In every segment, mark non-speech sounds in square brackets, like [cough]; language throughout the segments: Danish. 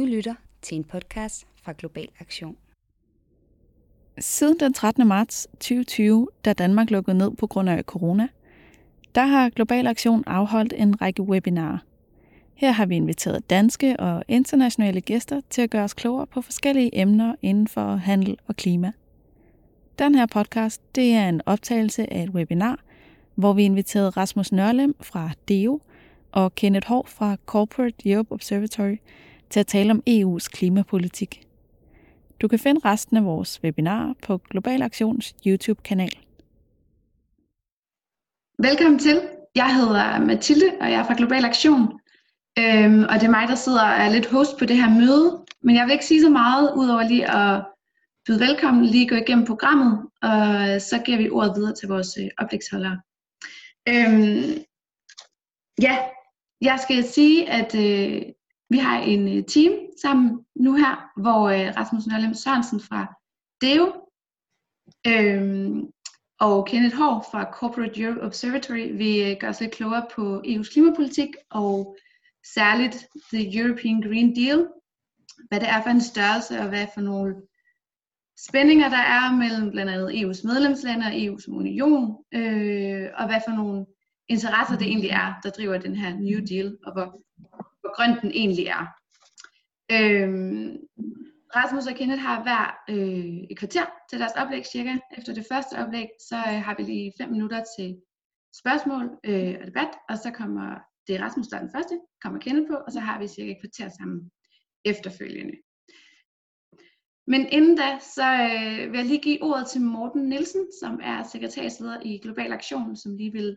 Du lytter til en podcast fra Global Aktion. Siden den 13. marts 2020, da Danmark lukkede ned på grund af corona, der har Global Aktion afholdt en række webinarer. Her har vi inviteret danske og internationale gæster til at gøre os klogere på forskellige emner inden for handel og klima. Den her podcast det er en optagelse af et webinar, hvor vi inviterede Rasmus Nørlem fra DEO og Kenneth Hård fra Corporate Europe Observatory til at tale om EU's klimapolitik. Du kan finde resten af vores webinar på Global Aktions YouTube-kanal. Velkommen til. Jeg hedder Mathilde, og jeg er fra Global Aktion. Øhm, og det er mig, der sidder og er lidt host på det her møde. Men jeg vil ikke sige så meget, udover lige at byde velkommen, lige gå igennem programmet, og så giver vi ordet videre til vores øh, oplægsholdere. Øhm, ja, jeg skal sige, at øh, vi har en øh, team sammen nu her, hvor øh, Rasmus Nørlem Sørensen fra DEO øhm, og Kenneth Hård fra Corporate Europe Observatory vil øh, gøre sig klogere på EU's klimapolitik og særligt The European Green Deal, hvad det er for en størrelse og hvad for nogle spændinger der er mellem blandt andet EU's medlemslande og EU som union, øh, og hvad for nogle interesser det egentlig er, der driver den her New Deal, og hvor, hvor grøn den egentlig er. Øhm, Rasmus og Kenneth har hver øh, et kvarter til deres oplæg cirka. Efter det første oplæg, så øh, har vi lige fem minutter til spørgsmål øh, og debat, og så kommer det er Rasmus, der er den første, kommer Kenneth på, og så har vi cirka et kvarter sammen efterfølgende. Men inden da, så øh, vil jeg lige give ordet til Morten Nielsen, som er sekretærsleder i Global Aktion, som lige vil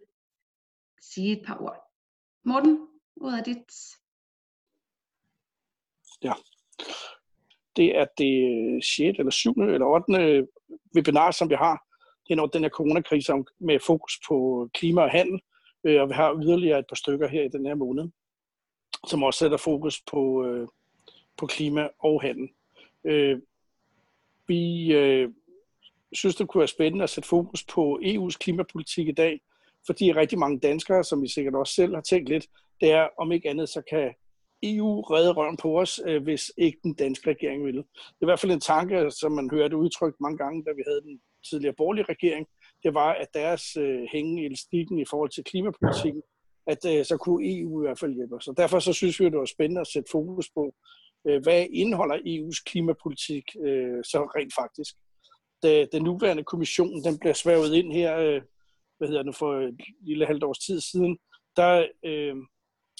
sige et par ord. Morten, ordet er dit. Ja. Det er det øh, 6. eller 7. eller 8. webinar, som vi har hen over den her coronakrise med fokus på klima og handel. Øh, og vi har yderligere et par stykker her i den her måned, som også sætter fokus på, øh, på klima og handel. Vi synes, det kunne være spændende at sætte fokus på EU's klimapolitik i dag, fordi rigtig mange danskere, som I sikkert også selv har tænkt lidt, det er, om ikke andet, så kan EU redde røven på os, øh, hvis ikke den danske regering ville. Det er i hvert fald en tanke, som man hørte udtrykt mange gange, da vi havde den tidligere borgerlige regering. Det var, at deres øh, hænge i elastikken i forhold til klimapolitikken, at øh, så kunne EU i hvert fald hjælpe os. Og derfor så synes vi, at det var spændende at sætte fokus på, øh, hvad indeholder EU's klimapolitik øh, så rent faktisk. Da, den nuværende kommission, den bliver svævet ind her, øh, hvad hedder det, for et lille halvt års tid siden, der øh,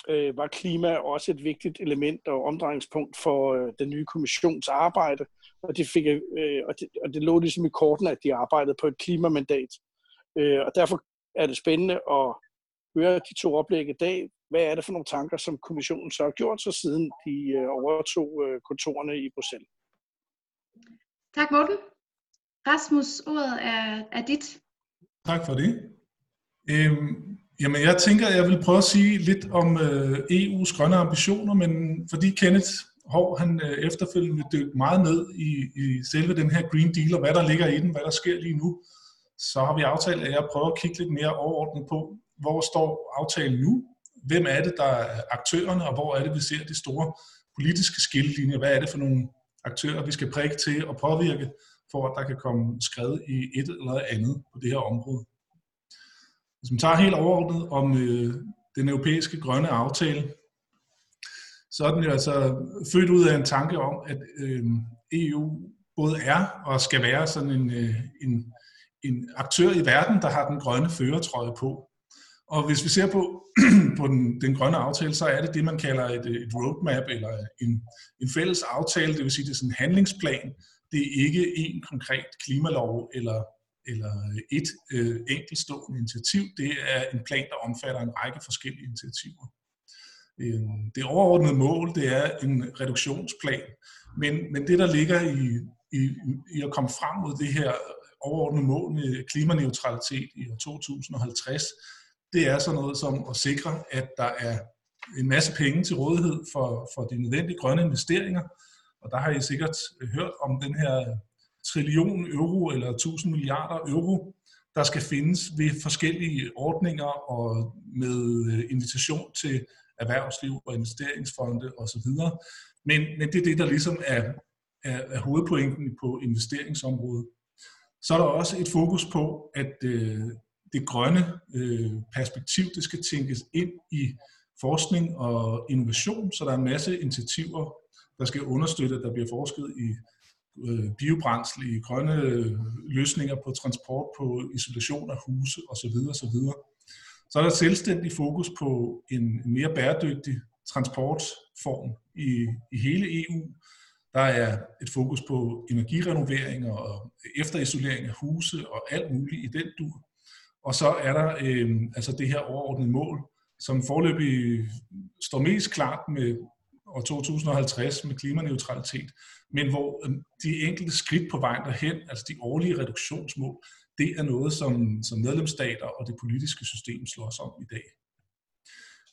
øh, var klima også et vigtigt element og omdrejningspunkt for øh, den nye kommissions arbejde, og det, fik, øh, og, det, og det lå ligesom i korten, at de arbejdede på et klimamandat. Øh, og derfor er det spændende at høre de to oplæg i dag. Hvad er det for nogle tanker, som kommissionen så har gjort så siden de øh, overtog øh, kontorerne i Bruxelles? Tak Morten. Rasmus, ordet er, er dit. Tak for det. Øhm, Jamen, jeg tænker, at jeg vil prøve at sige lidt om øh, EU's grønne ambitioner, men fordi Kenneth Hov, han øh, efterfølgende vil meget ned i, i selve den her Green Deal, og hvad der ligger i den, hvad der sker lige nu, så har vi aftalt, at jeg prøver at kigge lidt mere overordnet på, hvor står aftalen nu, hvem er det, der er aktørerne, og hvor er det, vi ser de store politiske skillelinjer, hvad er det for nogle aktører, vi skal prikke til og påvirke, for at der kan komme skred i et eller andet på det her område. Hvis man tager helt overordnet om øh, den europæiske grønne aftale, så er den jo altså født ud af en tanke om, at øh, EU både er og skal være sådan en, øh, en, en aktør i verden, der har den grønne føretrøje på. Og hvis vi ser på, [clears throat] på den, den grønne aftale, så er det det, man kalder et, et roadmap eller en, en fælles aftale, det vil sige, det er sådan en handlingsplan. Det er ikke en konkret klimalov eller eller øh, et øh, enkeltstående initiativ. Det er en plan, der omfatter en række forskellige initiativer. Øh, det overordnede mål, det er en reduktionsplan, men, men det, der ligger i, i, i at komme frem mod det her overordnede mål med klimaneutralitet i år 2050, det er sådan noget som at sikre, at der er en masse penge til rådighed for, for de nødvendige grønne investeringer. Og der har I sikkert hørt om den her trillion euro eller 1000 milliarder euro, der skal findes ved forskellige ordninger og med øh, invitation til erhvervsliv og investeringsfonde osv. Men, men det er det, der ligesom er, er, er hovedpointen på investeringsområdet. Så er der også et fokus på, at øh, det grønne øh, perspektiv, det skal tænkes ind i forskning og innovation, så der er en masse initiativer, der skal understøtte, at der bliver forsket i Øh, biobrændsel, i grønne øh, løsninger på transport, på isolation af huse osv. osv. Så er der selvstændig fokus på en mere bæredygtig transportform i, i hele EU. Der er et fokus på energirenovering og efterisolering af huse og alt muligt i den dur. Og så er der øh, altså det her overordnede mål, som forløbig står mest klart med år 2050 med klimaneutralitet, men hvor øhm, de enkelte skridt på vejen derhen, altså de årlige reduktionsmål, det er noget, som, som medlemsstater og det politiske system slås om i dag.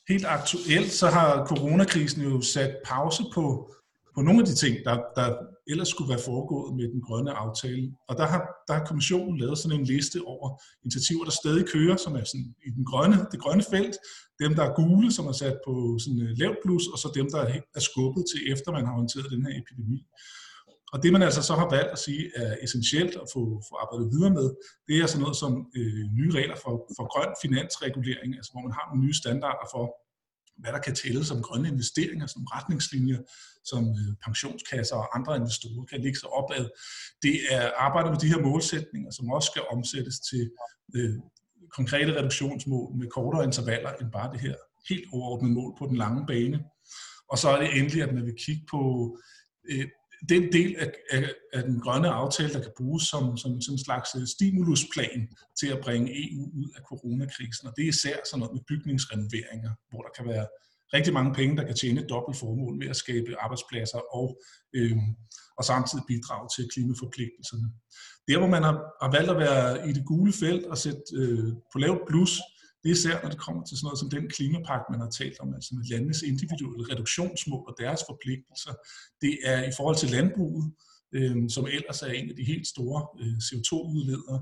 Helt aktuelt så har coronakrisen jo sat pause på på nogle af de ting, der, der ellers skulle være foregået med den grønne aftale. Og der har, der har kommissionen lavet sådan en liste over initiativer, der stadig kører, som er sådan i den grønne, det grønne felt. Dem, der er gule, som er sat på sådan øh, lavt plus, og så dem, der er skubbet til efter man har håndteret den her epidemi. Og det man altså så har valgt at sige er essentielt at få, få arbejdet videre med, det er sådan noget som øh, nye regler for, for grøn finansregulering, altså hvor man har nogle nye standarder for, hvad der kan tælle som grønne investeringer, som retningslinjer, som øh, pensionskasser og andre investorer kan ligge sig opad. Det er arbejde med de her målsætninger, som også skal omsættes til øh, konkrete reduktionsmål med kortere intervaller end bare det her helt overordnede mål på den lange bane. Og så er det endelig, at man vil kigge på øh, den del af, af, af den grønne aftale, der kan bruges som, som, som en slags øh, stimulusplan til at bringe EU ud af coronakrisen. Og det er især sådan noget med bygningsrenoveringer, hvor der kan være rigtig mange penge, der kan tjene et dobbelt formål med at skabe arbejdspladser og, øh, og samtidig bidrage til klimaforpligtelserne. Der, hvor man har, har valgt at være i det gule felt og sætte øh, på lavt plus, især, når det kommer til sådan noget som den klimapagt, man har talt om, altså med landenes individuelle reduktionsmål og deres forpligtelser. Det er i forhold til landbruget, øh, som ellers er en af de helt store øh, CO2-udledere.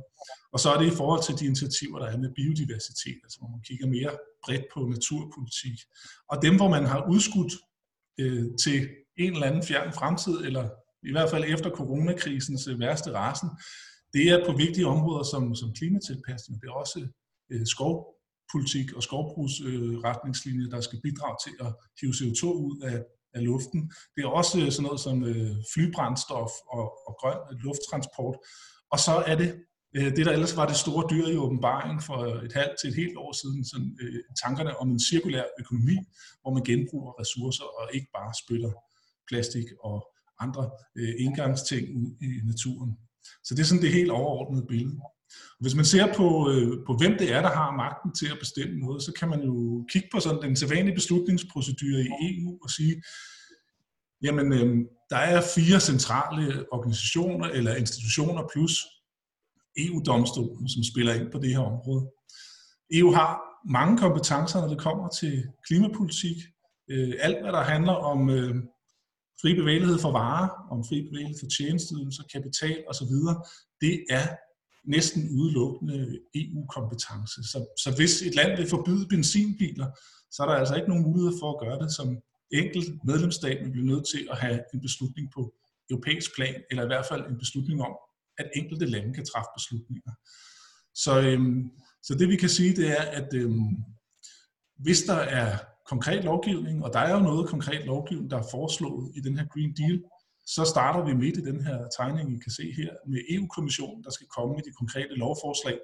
Og så er det i forhold til de initiativer, der er med biodiversitet, altså hvor man kigger mere bredt på naturpolitik. Og dem, hvor man har udskudt øh, til en eller anden fjern fremtid, eller i hvert fald efter coronakrisens øh, værste rasen, det er på vigtige områder som, som klimatilpasning. Det er også øh, skov, politik og skovbrugsretningslinjer, øh, der skal bidrage til at hive CO2 ud af, af luften. Det er også øh, sådan noget som øh, flybrændstof og, og grøn øh, lufttransport. Og så er det øh, det, der ellers var det store dyr i åbenbaringen for et halvt til et helt år siden, sådan, øh, tankerne om en cirkulær økonomi, hvor man genbruger ressourcer og ikke bare spytter plastik og andre øh, indgangsting ud i naturen. Så det er sådan det helt overordnede billede. Hvis man ser på, øh, på, hvem det er, der har magten til at bestemme noget, så kan man jo kigge på sådan den sædvanlige beslutningsprocedure i EU og sige, jamen øh, der er fire centrale organisationer eller institutioner plus EU-domstolen, som spiller ind på det her område. EU har mange kompetencer, når det kommer til klimapolitik. Øh, alt, hvad der handler om øh, fri bevægelighed for varer, om fri bevægelighed for tjenesteydelser, kapital osv., det er næsten udelukkende EU-kompetence. Så, så hvis et land vil forbyde benzinbiler, så er der altså ikke nogen mulighed for at gøre det som enkelt medlemsstat, men bliver nødt til at have en beslutning på europæisk plan, eller i hvert fald en beslutning om, at enkelte lande kan træffe beslutninger. Så, øhm, så det vi kan sige, det er, at øhm, hvis der er konkret lovgivning, og der er jo noget konkret lovgivning, der er foreslået i den her Green Deal, så starter vi midt i den her tegning, I kan se her, med EU-kommissionen, der skal komme med de konkrete lovforslag.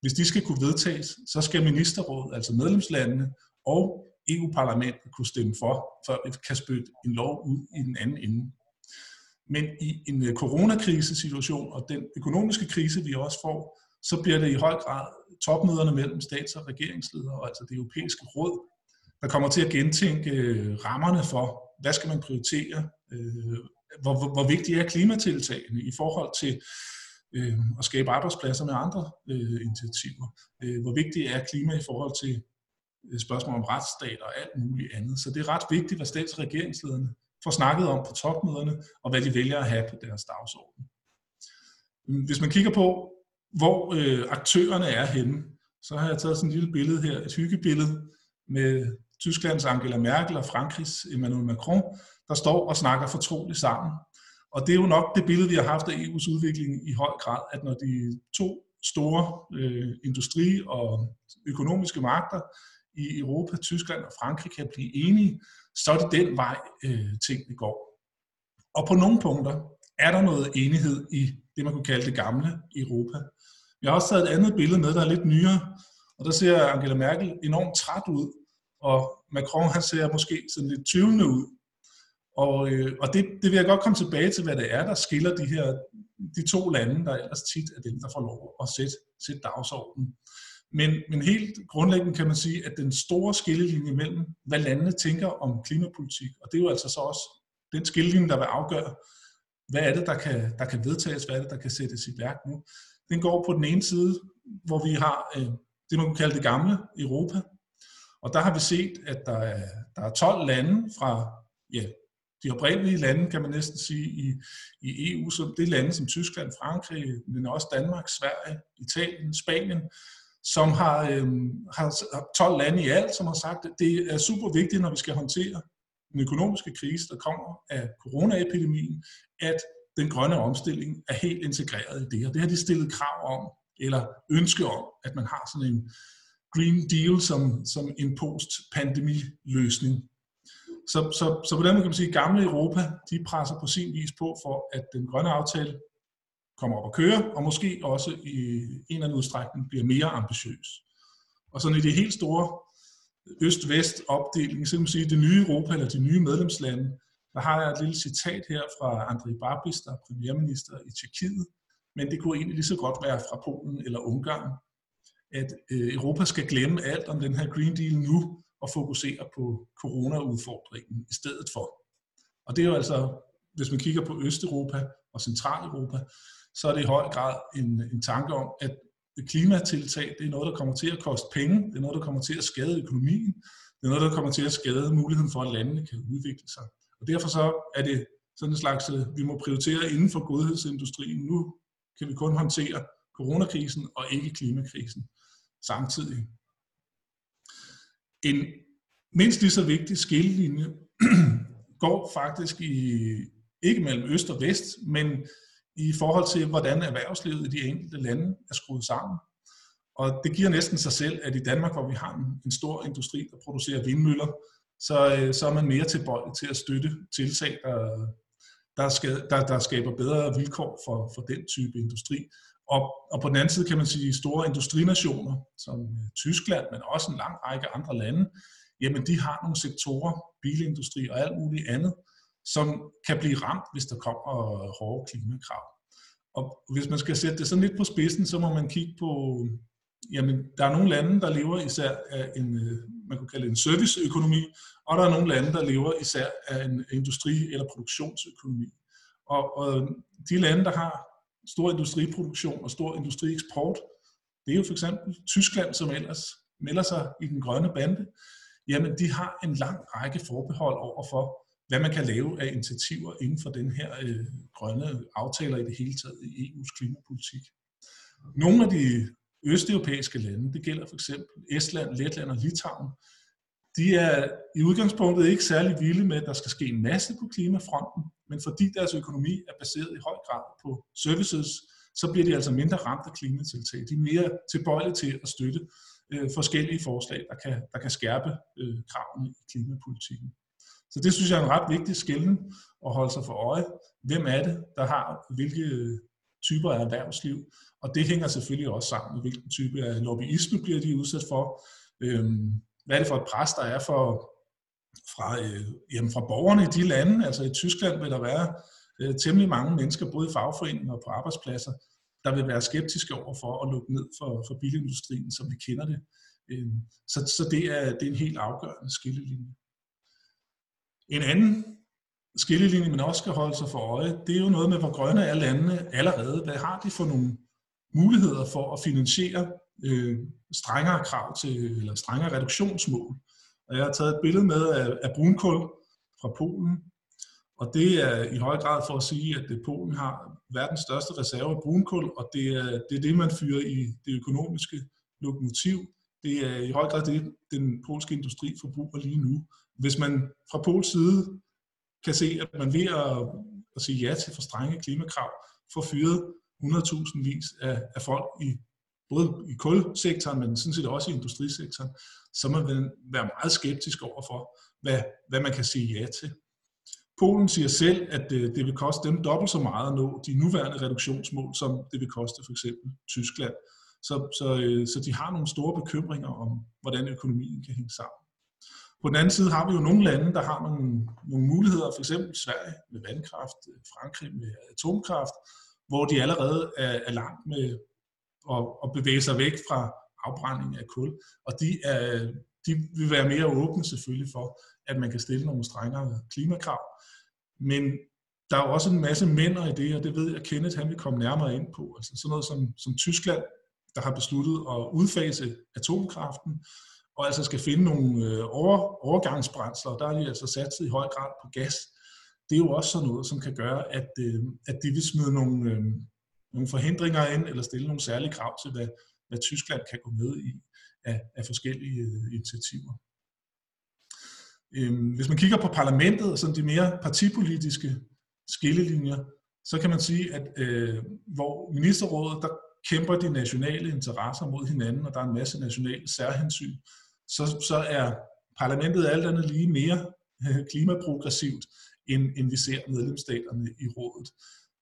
Hvis de skal kunne vedtages, så skal ministerrådet, altså medlemslandene og EU-parlamentet kunne stemme for, før vi kan spytte en lov ud i den anden ende. Men i en øh, coronakrisesituation og den økonomiske krise, vi også får, så bliver det i høj grad topmøderne mellem stats- og regeringsledere, altså det europæiske råd, der kommer til at gentænke øh, rammerne for, hvad skal man prioritere, øh, hvor, hvor, hvor vigtige er klimatiltagene i forhold til øh, at skabe arbejdspladser med andre øh, initiativer? Øh, hvor vigtigt er klima i forhold til øh, spørgsmål om retsstat og alt muligt andet? Så det er ret vigtigt, hvad stats- og regeringslederne får snakket om på topmøderne, og hvad de vælger at have på deres dagsorden. Mm, hvis man kigger på, hvor øh, aktørerne er henne, så har jeg taget sådan et lille billede her, et hyggebillede med Tysklands Angela Merkel og Frankrigs Emmanuel Macron, der står og snakker fortroligt sammen. Og det er jo nok det billede, vi har haft af EU's udvikling i høj grad, at når de to store øh, industri- og økonomiske magter i Europa, Tyskland og Frankrig kan blive enige, så er det den vej, øh, tingene går. Og på nogle punkter er der noget enighed i det, man kunne kalde det gamle Europa. Jeg har også taget et andet billede med, der er lidt nyere, og der ser Angela Merkel enormt træt ud, og Macron han ser måske sådan lidt tvivlende ud. Og, øh, og det, det vil jeg godt komme tilbage til, hvad det er, der skiller de her de to lande, der ellers tit er dem, der får lov at sætte, sætte dagsordenen. Men, men helt grundlæggende kan man sige, at den store skillelinje mellem, hvad landene tænker om klimapolitik, og det er jo altså så også den skillelinje, der vil afgøre, hvad er det, der kan, der kan vedtages, hvad er det, der kan sættes i værk nu. Den går på den ene side, hvor vi har øh, det, man kan kalde det gamle Europa, og der har vi set, at der er, der er 12 lande fra ja, de oprindelige lande, kan man næsten sige, i, i EU, som det lande som Tyskland, Frankrig, men også Danmark, Sverige, Italien, Spanien, som har, øh, har 12 lande i alt, som har sagt, at det er super vigtigt, når vi skal håndtere den økonomiske krise, der kommer af coronaepidemien, at den grønne omstilling er helt integreret i det. Og det har de stillet krav om, eller ønske om, at man har sådan en Green Deal som, som en post-pandemiløsning så, så, så på den måde kan man sige, at gamle Europa, de presser på sin vis på for, at den grønne aftale kommer op at køre, og måske også i en eller anden udstrækning bliver mere ambitiøs. Og sådan i det helt store øst-vest opdeling, så kan man sige, det nye Europa eller de nye medlemslande, der har jeg et lille citat her fra Andrej Babis, der er premierminister i Tjekkiet, men det kunne egentlig lige så godt være fra Polen eller Ungarn, at øh, Europa skal glemme alt om den her Green Deal nu og fokusere på coronaudfordringen i stedet for. Og det er jo altså, hvis man kigger på Østeuropa og Centraleuropa, så er det i høj grad en, en tanke om, at klimatiltag, det er noget, der kommer til at koste penge, det er noget, der kommer til at skade økonomien, det er noget, der kommer til at skade muligheden for, at landene kan udvikle sig. Og derfor så er det sådan en slags, øh, vi må prioritere inden for godhedsindustrien. Nu kan vi kun håndtere coronakrisen og ikke klimakrisen samtidig. En mindst lige så vigtig skillelinje [clears throat] går faktisk i, ikke mellem øst og vest, men i forhold til, hvordan erhvervslivet i de enkelte lande er skruet sammen. Og det giver næsten sig selv, at i Danmark, hvor vi har en, stor industri, der producerer vindmøller, så, øh, så er man mere tilbøjelig til at støtte tiltag, der, der, skal, der, der skaber bedre vilkår for, for den type industri. Og, og på den anden side kan man sige, store industrinationer, som øh, Tyskland, men også en lang række andre lande, jamen de har nogle sektorer, bilindustri og alt muligt andet, som kan blive ramt, hvis der kommer øh, hårde klimakrav. Og hvis man skal sætte det sådan lidt på spidsen, så må man kigge på, jamen der er nogle lande, der lever især af en, øh, man kunne kalde en serviceøkonomi, og der er nogle lande, der lever især af en industri- eller produktionsøkonomi. Og, og de lande, der har stor industriproduktion og stor industrieksport, det er jo for eksempel Tyskland, som ellers melder sig i den grønne bande, jamen de har en lang række forbehold over for, hvad man kan lave af initiativer inden for den her øh, grønne aftaler i det hele taget i EU's klimapolitik. Nogle af de østeuropæiske lande, det gælder for eksempel Estland, Letland og Litauen, de er i udgangspunktet ikke særlig vilde med, at der skal ske en masse på klimafronten, men fordi deres økonomi er baseret i høj grad på services, så bliver de altså mindre ramt af klimatiltag. De er mere tilbøjelige til at støtte øh, forskellige forslag, der kan, der kan skærpe øh, kravene i klimapolitikken. Så det synes jeg er en ret vigtig skælden at holde sig for øje. Hvem er det, der har hvilke øh, typer af erhvervsliv? Og det hænger selvfølgelig også sammen med, hvilken type af lobbyisme bliver de udsat for. Øhm, hvad er det for et pres, der er for, fra, øh, jamen fra borgerne i de lande? Altså i Tyskland vil der være øh, temmelig mange mennesker, både i fagforeninger og på arbejdspladser, der vil være skeptiske over for at lukke ned for, for bilindustrien, som vi kender det. Øh, så, så det, er, det er en helt afgørende skillelinje. En anden skillelinje, man også skal holde sig for øje, det er jo noget med, hvor grønne er landene allerede. Hvad har de for nogle muligheder for at finansiere øh, strengere krav til, eller strengere reduktionsmål? Og jeg har taget et billede med af, af brunkul fra Polen, og det er i høj grad for at sige, at Polen har verdens største reserve af brunkul, og det er, det er det, man fyrer i det økonomiske lokomotiv. Det er i høj grad det, den polske industri forbruger lige nu. Hvis man fra Pols side kan se, at man ved at, at sige ja til for strenge klimakrav, får fyret 100.000 vis af, af folk i både i kulsektoren, men sådan set også i industrisektoren, så man vil være meget skeptisk over for, hvad, hvad man kan sige ja til. Polen siger selv, at øh, det vil koste dem dobbelt så meget at nå de nuværende reduktionsmål, som det vil koste for eksempel Tyskland. Så, så, øh, så de har nogle store bekymringer om, hvordan økonomien kan hænge sammen. På den anden side har vi jo nogle lande, der har nogle, nogle muligheder, for eksempel Sverige med vandkraft, Frankrig med atomkraft, hvor de allerede er, er langt med og, og bevæge sig væk fra afbrænding af kul. Og de, er, de vil være mere åbne selvfølgelig for, at man kan stille nogle strengere klimakrav. Men der er jo også en masse mænd i det, og det ved jeg, at Kenneth han vil komme nærmere ind på. Altså sådan noget som, som Tyskland, der har besluttet at udfase atomkraften, og altså skal finde nogle øh, over, overgangsbrændsler, der er de altså satset i høj grad på gas. Det er jo også sådan noget, som kan gøre, at, øh, at de vil smide nogle, nogle forhindringer ind, eller stille nogle særlige krav til, hvad, hvad Tyskland kan gå med i af, af forskellige øh, initiativer. Øhm, hvis man kigger på parlamentet og sådan de mere partipolitiske skillelinjer, så kan man sige, at øh, hvor ministerrådet, der kæmper de nationale interesser mod hinanden, og der er en masse nationale særhensyn, så, så er parlamentet alt andet lige mere øh, klimaprogressivt, end, end vi ser medlemsstaterne i rådet.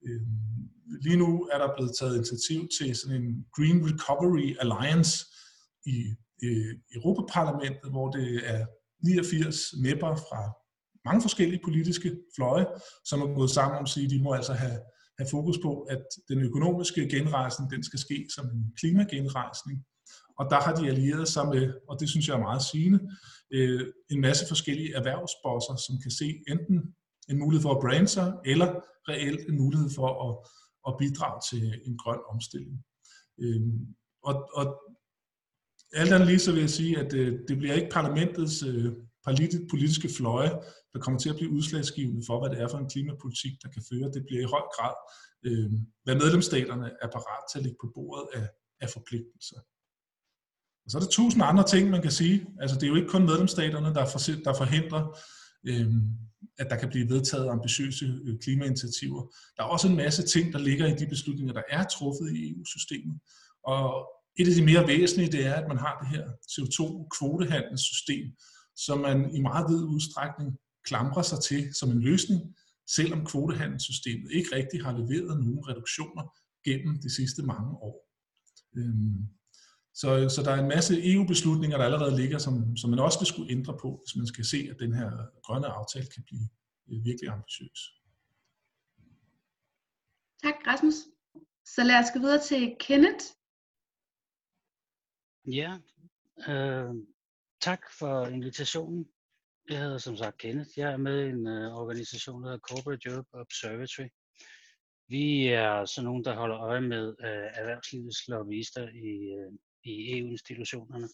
Øhm, lige nu er der blevet taget initiativ til sådan en Green Recovery Alliance i, i Europaparlamentet, hvor det er 89 mepper fra mange forskellige politiske fløje, som er gået sammen om at sige, at de må altså have, have fokus på, at den økonomiske genrejsning, den skal ske som en klimagenrejsning. Og der har de allieret sig med, og det synes jeg er meget sigende, øh, en masse forskellige erhvervsbosser, som kan se enten en mulighed for at brande sig, eller reelt en mulighed for at, at bidrage til en grøn omstilling. Øhm, og, og alt andet lige så vil jeg sige, at øh, det bliver ikke parlamentets øh, politiske fløje, der kommer til at blive udslagsgivende for, hvad det er for en klimapolitik, der kan føre. Det bliver i høj grad, øh, hvad medlemsstaterne er parat til at lægge på bordet af, af forpligtelser. Og så er der tusind andre ting, man kan sige. Altså, det er jo ikke kun medlemsstaterne, der, for, der forhindrer, øh, at der kan blive vedtaget ambitiøse øh, klimainitiativer. Der er også en masse ting, der ligger i de beslutninger, der er truffet i EU-systemet. Og et af de mere væsentlige, det er, at man har det her CO2-kvotehandelssystem, som man i meget vid udstrækning klamrer sig til som en løsning, selvom kvotehandelssystemet ikke rigtig har leveret nogen reduktioner gennem de sidste mange år. Øhm, så, så der er en masse EU-beslutninger, der allerede ligger, som, som man også vil skulle ændre på, hvis man skal se, at den her grønne aftale kan blive øh, virkelig ambitiøs. Tak, Rasmus. Så lad os gå videre til Kenneth. Ja, øh, tak for invitationen. Jeg hedder som sagt Kenneth. Jeg er med i en uh, organisation, der hedder Corporate Europe Observatory. Vi er sådan nogen, der holder øje med uh, erhvervslivets lobbyister i, uh, i EU-institutionerne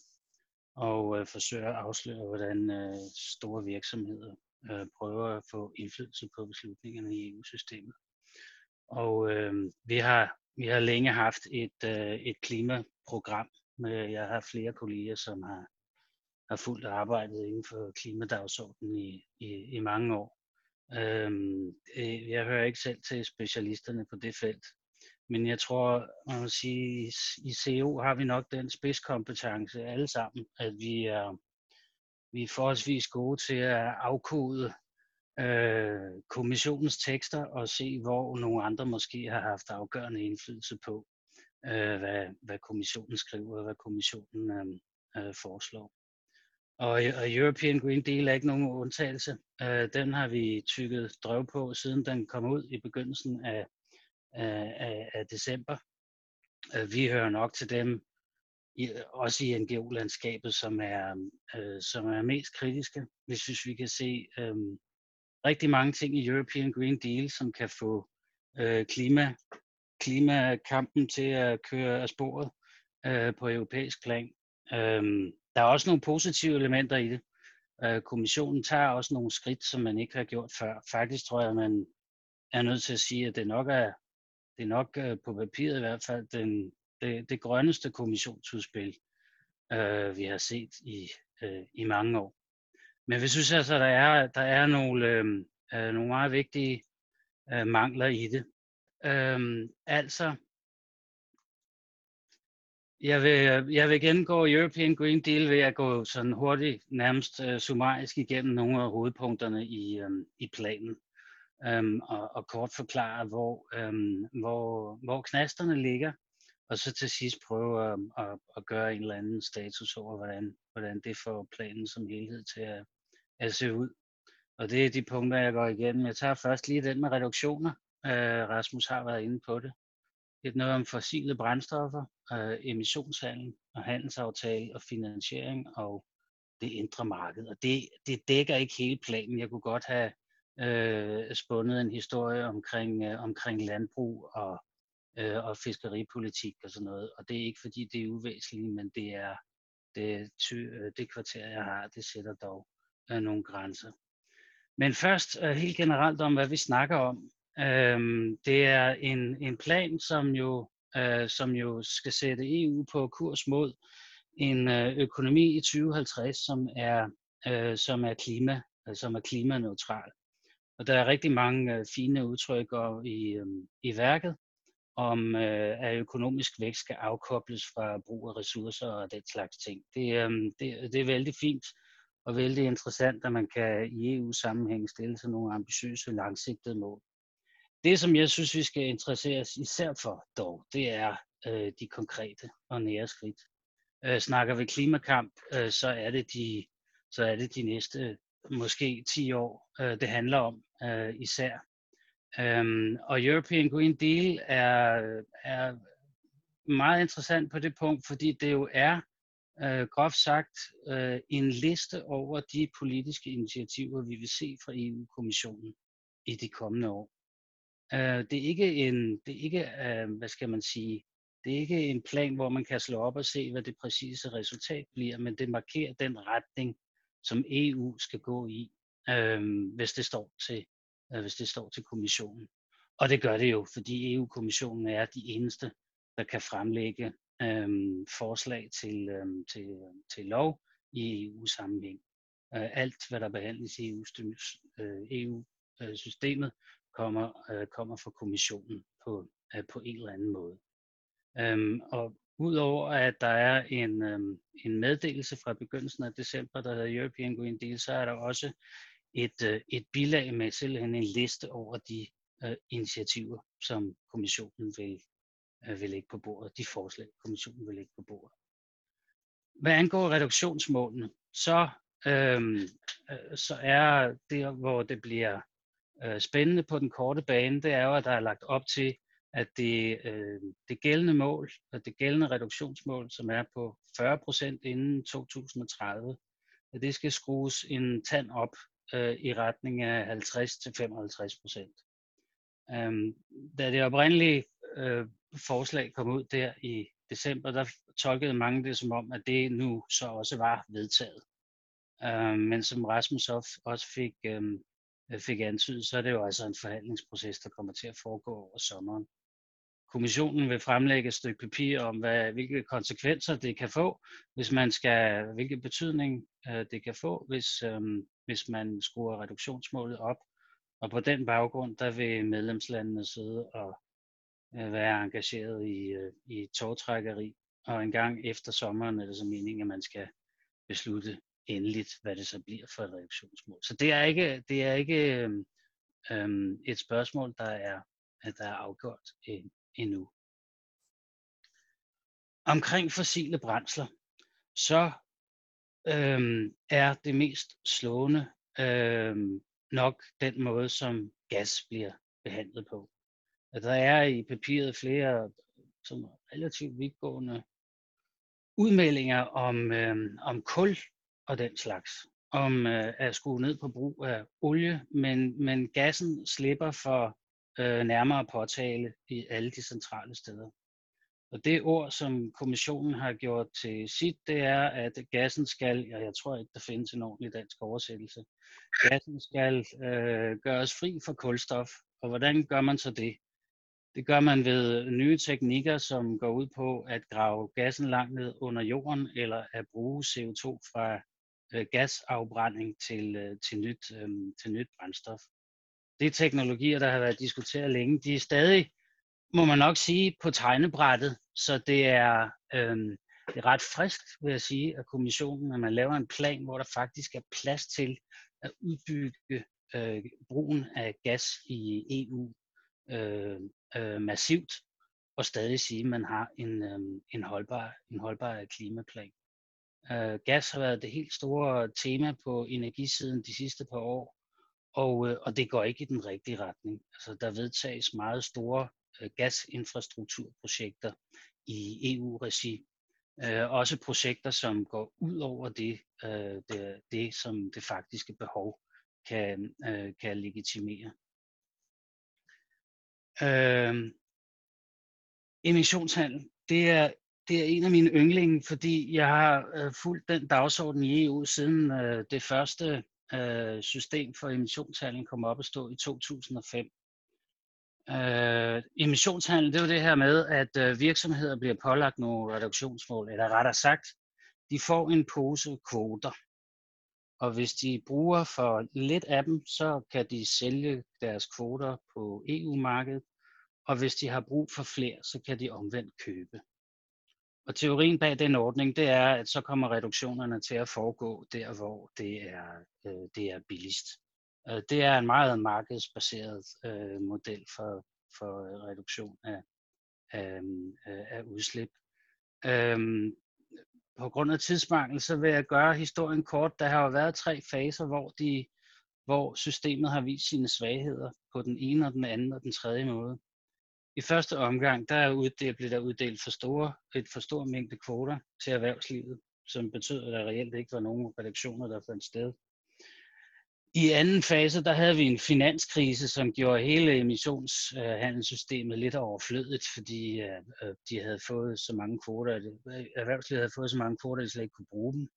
og øh, forsøger at afsløre, hvordan øh, store virksomheder øh, prøver at få indflydelse på beslutningerne i EU-systemet. Og øh, vi har vi har længe haft et, øh, et klimaprogram, med, jeg har flere kolleger, som har, har fulgt arbejdet inden for klimadagsordenen i, i, i mange år. Øh, jeg hører ikke selv til specialisterne på det felt, men jeg tror, man må sige, i CO har vi nok den spidskompetence alle sammen, at vi er, vi er forholdsvis gode til at afkode øh, kommissionens tekster og se, hvor nogle andre måske har haft afgørende indflydelse på, øh, hvad, hvad kommissionen skriver og hvad kommissionen øh, øh, foreslår. Og, og European Green Deal er ikke nogen undtagelse. Øh, den har vi tykket drøv på, siden den kom ud i begyndelsen af, af, af december. Øh, vi hører nok til dem, i, også i NGO-landskabet, som er, øh, som er mest kritiske. Vi synes, vi kan se øh, rigtig mange ting i European Green Deal, som kan få øh, klima klimakampen til at køre af sporet øh, på europæisk plan. Øh, der er også nogle positive elementer i det. Øh, kommissionen tager også nogle skridt, som man ikke har gjort før. Faktisk tror jeg, man er nødt til at sige, at det nok er, det er nok øh, på papiret i hvert fald den, det, det grønneste kommissionsudspil, øh, vi har set i, øh, i mange år. Men vi synes altså, der er, der er nogle, øh, øh, nogle meget vigtige øh, mangler i det. Øh, altså, jeg vil, jeg vil gennemgå European Green Deal ved at gå sådan hurtigt, nærmest øh, summarisk igennem nogle af hovedpunkterne i, øh, i planen øhm, og, og kort forklare, hvor, øhm, hvor, hvor knasterne ligger, og så til sidst prøve at, at, at gøre en eller anden status over, hvordan, hvordan det får planen som helhed til at, at se ud. Og det er de punkter, jeg går igennem. Jeg tager først lige den med reduktioner. Øh, Rasmus har været inde på det. Det er noget om fossile brændstoffer, øh, emissionshandel og handelsaftale og finansiering og det indre marked. Og det, det dækker ikke hele planen. Jeg kunne godt have øh, spundet en historie omkring, øh, omkring landbrug og, øh, og fiskeripolitik og sådan noget. Og det er ikke fordi, det er uvæsentligt, men det er det, ty, øh, det kvarter, jeg har, det sætter dog øh, nogle grænser. Men først øh, helt generelt om, hvad vi snakker om. Øhm, det er en, en plan, som jo, øh, som jo skal sætte EU på kurs mod en øh, økonomi i 2050, som er, øh, som er, klima, øh, som er klimaneutral. Og der er rigtig mange øh, fine udtryk i, øh, i værket om, øh, at økonomisk vækst skal afkobles fra brug af ressourcer og den slags ting. Det, øh, det, det er vældig fint og vældig interessant, at man kan i EU-sammenhæng stille sig nogle ambitiøse, langsigtede mål. Det, som jeg synes, vi skal interessere os især for dog, det er øh, de konkrete og nære skridt. Øh, snakker vi klimakamp, øh, så, er det de, så er det de næste måske 10 år, øh, det handler om øh, især. Øhm, og European Green Deal er, er meget interessant på det punkt, fordi det jo er øh, groft sagt øh, en liste over de politiske initiativer, vi vil se fra EU-kommissionen i de kommende år. Øh, det er ikke en, det er ikke, øh, hvad skal man sige, det er ikke en plan, hvor man kan slå op og se, hvad det præcise resultat bliver, men det markerer den retning, som EU skal gå i, øh, hvis, det står til, øh, hvis det står til kommissionen. Og det gør det jo, fordi EU-kommissionen er de eneste, der kan fremlægge øh, forslag til, øh, til, til lov i EU-sammenhæng. Øh, alt, hvad der behandles i EU-systemet, øh, e kommer, øh, kommer fra kommissionen på, øh, på en eller anden måde. Øhm, og udover at der er en, øhm, en meddelelse fra begyndelsen af december, der hedder European Green Deal, så er der også et, øh, et bilag med simpelthen en liste over de øh, initiativer, som kommissionen vil, øh, vil lægge på bordet, de forslag, kommissionen vil lægge på bordet. Hvad angår reduktionsmålene, så, øhm, øh, så er det, hvor det bliver øh, spændende på den korte bane, det er jo, at der er lagt op til, at det, øh, det gældende mål, at det gældende reduktionsmål, som er på 40% inden 2030, at det skal skrues en tand op øh, i retning af 50-55%. Øhm, da det oprindelige øh, forslag kom ud der i december, der tolkede mange det som om, at det nu så også var vedtaget. Øhm, men som Rasmus også fik, øhm, fik antydet, så er det jo altså en forhandlingsproces, der kommer til at foregå over sommeren. Kommissionen vil fremlægge et stykke papir om, hvad, hvilke konsekvenser det kan få, hvis man skal, hvilken betydning øh, det kan få, hvis, øh, hvis man skruer reduktionsmålet op. Og på den baggrund, der vil medlemslandene sidde og øh, være engageret i, øh, i togtrækkeri. Og en gang efter sommeren er det så meningen, at man skal beslutte, endeligt, hvad det så bliver for et reduktionsmål. Så det er ikke, det er ikke øh, øh et spørgsmål, der er, der er afgjort øh, endnu. Omkring fossile brændsler, så øhm, er det mest slående øhm, nok den måde, som gas bliver behandlet på. At der er i papiret flere som relativt vidtgående udmeldinger om, øh, om kul og den slags, om øh, at skrue ned på brug af olie, men, men gassen slipper for øh, nærmere påtale i alle de centrale steder. Og det ord, som kommissionen har gjort til sit, det er, at gassen skal, ja, jeg tror ikke, der findes en ordentlig dansk oversættelse, gassen skal øh, gøres fri for kulstof. Og hvordan gør man så det? Det gør man ved nye teknikker, som går ud på at grave gassen langt ned under jorden, eller at bruge CO2 fra øh, gasafbrænding til, øh, til, nyt, øh, til nyt brændstof det er teknologier, der har været diskuteret længe. De er stadig, må man nok sige, på tegnebrættet, så det er, øh, det er ret frisk, vil jeg sige, at kommissionen, at man laver en plan, hvor der faktisk er plads til at udbygge øh, brugen af gas i EU øh, øh, massivt, og stadig sige, at man har en, øh, en, holdbar, en holdbar klimaplan. Øh, gas har været det helt store tema på energisiden de sidste par år, og, øh, og det går ikke i den rigtige retning. Altså, der vedtages meget store øh, gasinfrastrukturprojekter i EU-regi. Øh, også projekter, som går ud over det, øh, det, det, som det faktiske behov kan, øh, kan legitimere. Øh, emissionshandel, det er, det er en af mine yndlinge, fordi jeg har øh, fulgt den dagsorden i EU siden øh, det første øh, system for emissionshandel kom op at stå i 2005. Øh, emissionshandel, det er jo det her med, at øh, virksomheder bliver pålagt nogle reduktionsmål, eller rettere sagt, de får en pose kvoter. Og hvis de bruger for lidt af dem, så kan de sælge deres kvoter på EU-markedet, og hvis de har brug for flere, så kan de omvendt købe. Og teorien bag den ordning, det er, at så kommer reduktionerne til at foregå der, hvor det er, øh, det er billigst. Øh, det er en meget markedsbaseret øh, model for, for reduktion af, af, øh, af udslip. Øhm, på grund af tidsmangel, så vil jeg gøre historien kort. Der har jo været tre faser, hvor, de, hvor systemet har vist sine svagheder på den ene og den anden og den tredje måde. I første omgang, der er uddelt, blev der uddelt for store, et for stor mængde kvoter til erhvervslivet, som betød, at der reelt ikke var nogen reduktioner, der fandt sted. I anden fase, der havde vi en finanskrise, som gjorde hele emissionshandelssystemet lidt overflødigt, fordi øh, øh, de havde fået så mange kvoter, øh, erhvervslivet havde fået så mange kvoter, at de slet ikke kunne bruge dem.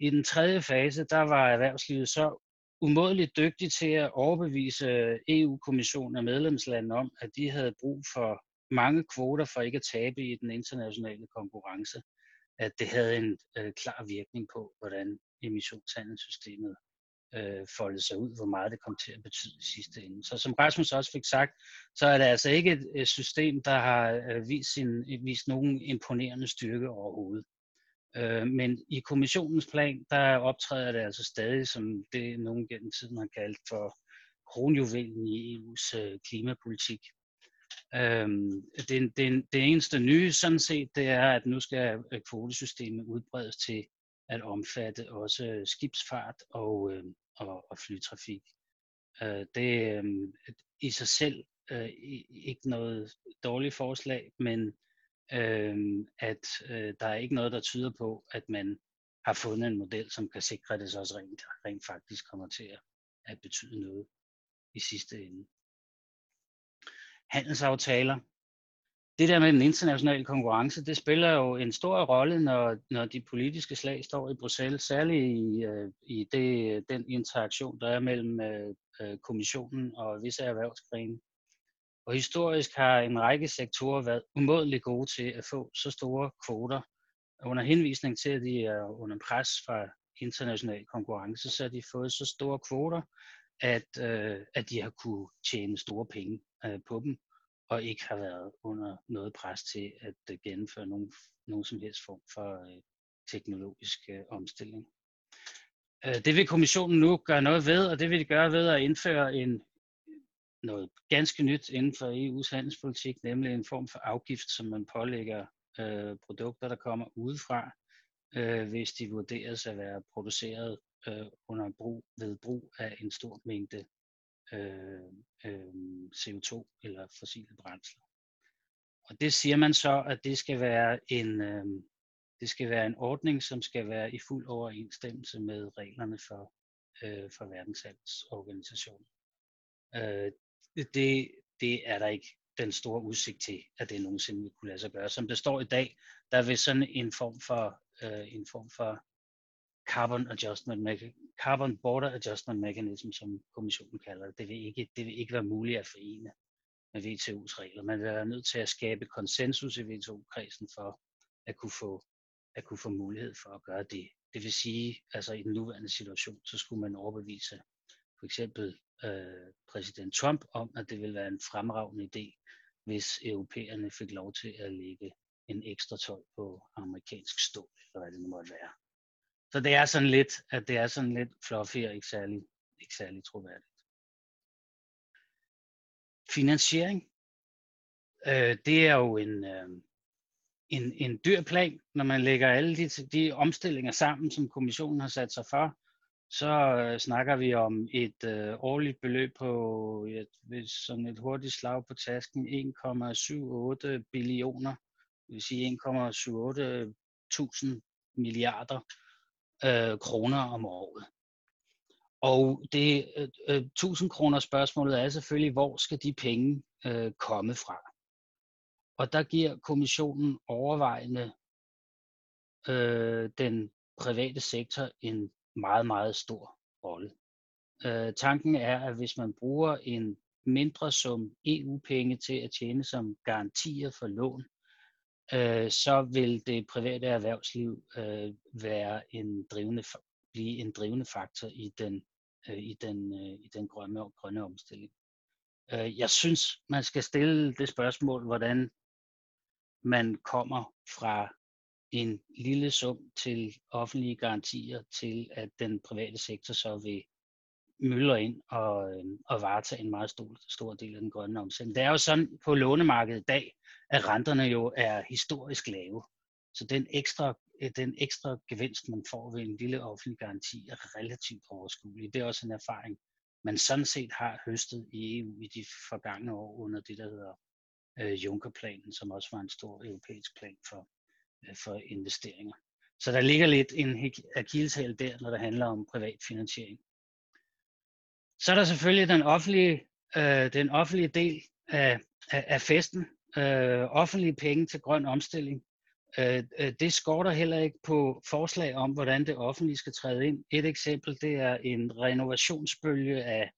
I den tredje fase, der var erhvervslivet så umådeligt dygtig til at overbevise EU-kommissionen og medlemslandene om, at de havde brug for mange kvoter for ikke at tabe i den internationale konkurrence. At det havde en øh, klar virkning på, hvordan emissionshandelssystemet øh, foldede sig ud, hvor meget det kom til at betyde i sidste ende. Så som Rasmus også fik sagt, så er det altså ikke et, et system, der har øh, vist, sin, vist nogen imponerende styrke overhovedet. Øh, men i kommissionens plan, der optræder det altså stadig som det, nogen gennem tiden har kaldt for kronjuvelen i EU's øh, klimapolitik. Øh, det, det, det eneste nye sådan set, det er, at nu skal øh, kvotesystemet udbredes til at omfatte også øh, skibsfart og, øh, og, og flytrafik. Øh, det er øh, i sig selv øh, ikke noget dårligt forslag, men øh, at øh, der er ikke noget, der tyder på, at man har fundet en model, som kan sikre, at det så også rent, rent faktisk kommer til at, at betyde noget i sidste ende. Handelsaftaler. Det der med den internationale konkurrence, det spiller jo en stor rolle, når, når de politiske slag står i Bruxelles, særligt i, øh, i det, den interaktion, der er mellem øh, øh kommissionen og visse erhvervsgrene. Og historisk har en række sektorer været umådeligt gode til at få så store kvoter. Under henvisning til, at de er under pres fra international konkurrence, så har de fået så store kvoter, at, øh, at de har kunne tjene store penge øh, på dem, og ikke har været under noget pres til at øh, gennemføre nogen, nogen som helst form for øh, teknologisk øh, omstilling. Øh, det vil kommissionen nu gøre noget ved, og det vil de gøre ved at indføre en noget ganske nyt inden for EU's handelspolitik, nemlig en form for afgift, som man pålægger øh, produkter, der kommer udefra, øh, hvis de vurderes at være produceret øh, under brug, ved brug af en stor mængde øh, øh, CO2 eller fossile brændsler. Og det siger man så, at det skal være en øh, det skal være en ordning, som skal være i fuld overensstemmelse med reglerne for, øh, for verdenshandelsorganisationen. Øh, det, det er der ikke den store udsigt til, at det nogensinde vil kunne lade sig gøre. Som det står i dag, der vil sådan en form for, øh, en form for carbon adjustment carbon border adjustment mechanism, som kommissionen kalder det. Det vil ikke, det vil ikke være muligt at forene med WTO's regler. Man vil være nødt til at skabe konsensus i WTO-kredsen for at kunne få at kunne få mulighed for at gøre det. Det vil sige, altså i den nuværende situation, så skulle man overbevise for eksempel øh, præsident Trump om, at det ville være en fremragende idé, hvis europæerne fik lov til at lægge en ekstra tøj på amerikansk stål, eller hvad det nu måtte være. Så det er sådan lidt, at det er sådan lidt fluffy og ikke særlig, ikke særlig troværdigt. Finansiering. Øh, det er jo en, øh, en, en dyr plan, når man lægger alle de, de omstillinger sammen, som kommissionen har sat sig for, så øh, snakker vi om et øh, årligt beløb på, et, hvis sådan et hurtigt slag på tasken, 1,78 billioner, det vil sige 1,78 tusind milliarder øh, kroner om året. Og det øh, øh 1000 kroner spørgsmålet er selvfølgelig, hvor skal de penge øh, komme fra? Og der giver kommissionen overvejende øh, den private sektor en meget, meget stor rolle. Øh, tanken er, at hvis man bruger en mindre sum EU-penge til at tjene som garantier for lån, øh, så vil det private erhvervsliv øh, være en drivende, blive en drivende faktor i den, øh, i den, øh, i den grønne, grønne omstilling. Øh, jeg synes, man skal stille det spørgsmål, hvordan man kommer fra en lille sum til offentlige garantier til, at den private sektor så vil møller ind og, øh, og varetage en meget stor, stor del af den grønne omsætning. Det er jo sådan på lånemarkedet i dag, at renterne jo er historisk lave. Så den ekstra, øh, den ekstra gevinst, man får ved en lille offentlig garanti, er relativt overskuelig. Det er også en erfaring, man sådan set har høstet i EU i de forgangne år under det, der hedder øh, Juncker-planen, som også var en stor europæisk plan for, Øh, for investeringer. Så der ligger lidt en akilleshæl der, når det handler om privat finansiering. Så er der selvfølgelig den offentlige, øh, den offentlige del af, af, af festen. Øh, offentlige penge til grøn omstilling. Øh, øh det skorter heller ikke på forslag om, hvordan det offentlige skal træde ind. Et eksempel det er en renovationsbølge af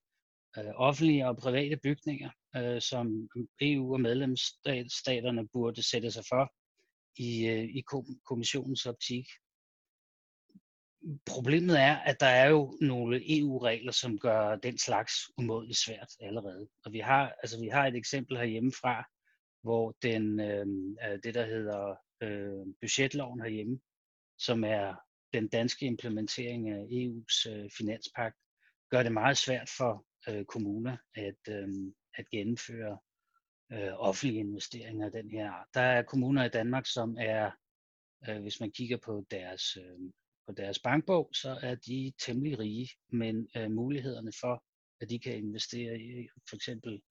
øh, offentlige og private bygninger, øh, som EU og medlemsstaterne burde sætte sig for i, øh, i kommissionens optik. Problemet er, at der er jo nogle EU-regler, som gør den slags umådeligt svært allerede. Og vi har, altså vi har et eksempel herhjemmefra, hvor den, øh, øh det, der hedder øh, budgetloven herhjemme, som er den danske implementering af EU's øh, finanspagt, gør det meget svært for øh, kommuner at, øh, at gennemføre øh, offentlige investeringer af den her art. Der er kommuner i Danmark, som er, øh, hvis man kigger på deres, øh, på deres bankbog, så er de temmelig rige, men øh, mulighederne for, at de kan investere i for eksempel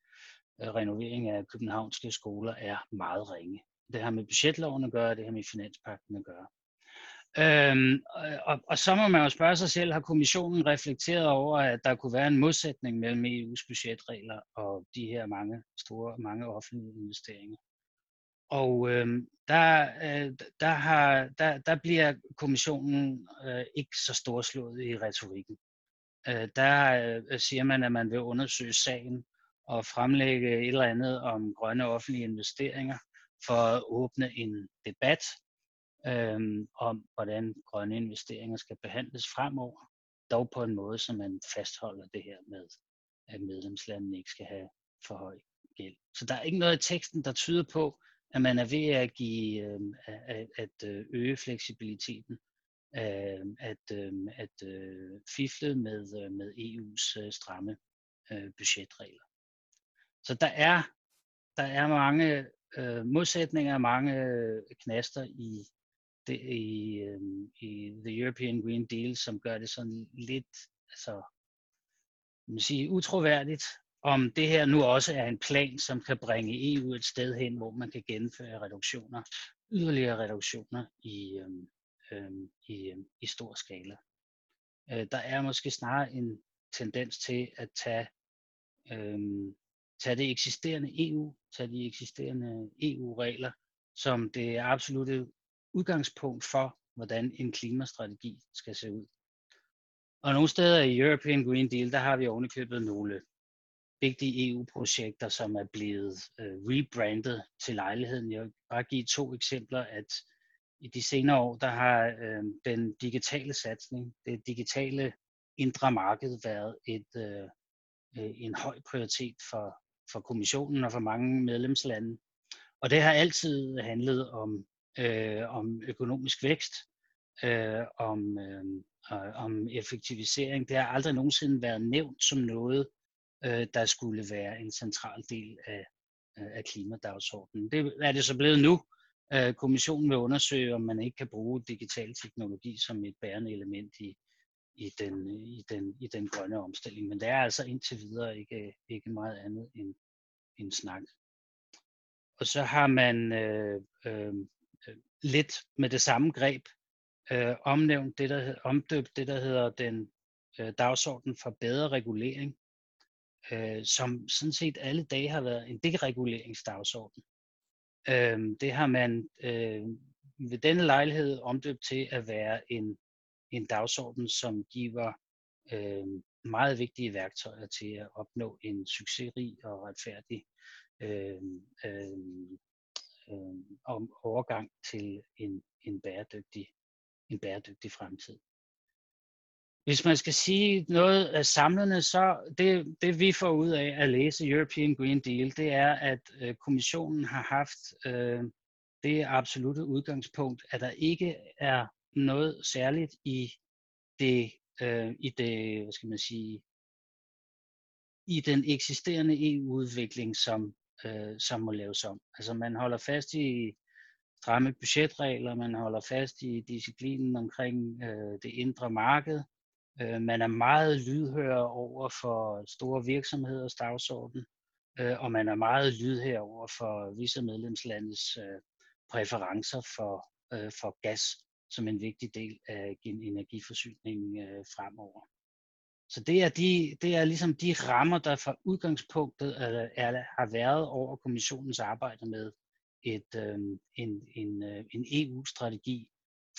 øh, renovering af københavnske skoler, er meget ringe. Det har med budgetloven at gøre, det har med finanspakten at gøre. Øhm, og, og så må man jo spørge sig selv, har kommissionen reflekteret over, at der kunne være en modsætning mellem EU's budgetregler og de her mange store, mange offentlige investeringer? Og øhm, der, øh, der, har, der, der bliver kommissionen øh, ikke så storslået i retorikken. Øh, der øh, siger man, at man vil undersøge sagen og fremlægge et eller andet om grønne offentlige investeringer for at åbne en debat øh, om, hvordan grønne investeringer skal behandles fremover, dog på en måde, så man fastholder det her med, at medlemslandene ikke skal have for høj gæld. Så der er ikke noget i teksten, der tyder på, at man er ved at give, øhm, øh, at, at øge fleksibiliteten, øh, at, øh, at øh, fifle med, øh, med EU's øh, stramme øh, budgetregler. Så der er, der er mange øh, modsætninger, mange knaster i, det, i, øh, i The European Green Deal, som gør det sådan lidt altså, man sige, utroværdigt, om det her nu også er en plan, som kan bringe EU et sted hen, hvor man kan gennemføre reduktioner, yderligere reduktioner i, øh, øh, i, øh, i stor skala. Øh, der er måske snarere en tendens til at tage, øh, tage det eksisterende EU, tage de eksisterende EU-regler, som det absolutte udgangspunkt for, hvordan en klimastrategi skal se ud. Og nogle steder i European Green Deal, der har vi ovenikøbet nogle vigtige EU-projekter, som er blevet øh, rebrandet til lejligheden. Jeg vil bare give to eksempler, at i de senere år, der har øh, den digitale satsning, det digitale indre marked været et, øh, øh en høj prioritet for, for kommissionen og for mange medlemslande. Og det har altid handlet om, øh, om økonomisk vækst, øh, om, øh, øh, om effektivisering. Det har aldrig nogensinde været nævnt som noget, øh, der skulle være en central del af, øh, af klimadagsordenen. Det er det så blevet nu. Øh, kommissionen vil undersøge, om man ikke kan bruge digital teknologi som et bærende element i, i, den, i, den, i den grønne omstilling. Men det er altså indtil videre ikke, ikke meget andet end, end snak. Og så har man øh, øh, lidt med det samme greb øh, omnævnt det, der, omdøbt det, der hedder den øh, dagsorden for bedre regulering, øh, som sådan set alle dage har været en dereguleringsdagsorden. Øh, det har man øh, ved denne lejlighed omdøbt til at være en, en dagsorden, som giver øh, meget vigtige værktøjer til at opnå en succesrig og retfærdig øh, øh, øh, overgang til en, en bæredygtig en bæredygtig fremtid. Hvis man skal sige noget af samlende, så det, det vi får ud af at læse European Green Deal, det er, at øh, kommissionen har haft øh, det absolute udgangspunkt, at der ikke er noget særligt i det, øh, i det, hvad skal man sige, i den eksisterende EU-udvikling, som, øh, som må laves om. Altså man holder fast i stramme budgetregler, man holder fast i disciplinen omkring øh, det indre marked, øh, man er meget lydhør over for store virksomheders dagsorden, øh, og man er meget lydhør over for visse medlemslandes øh, præferencer for, øh, for gas som en vigtig del af energiforsyningen øh, fremover. Så det er, de, det er ligesom de rammer, der fra udgangspunktet er, er, har været over kommissionens arbejde med et, øh, en, en, øh, en EU-strategi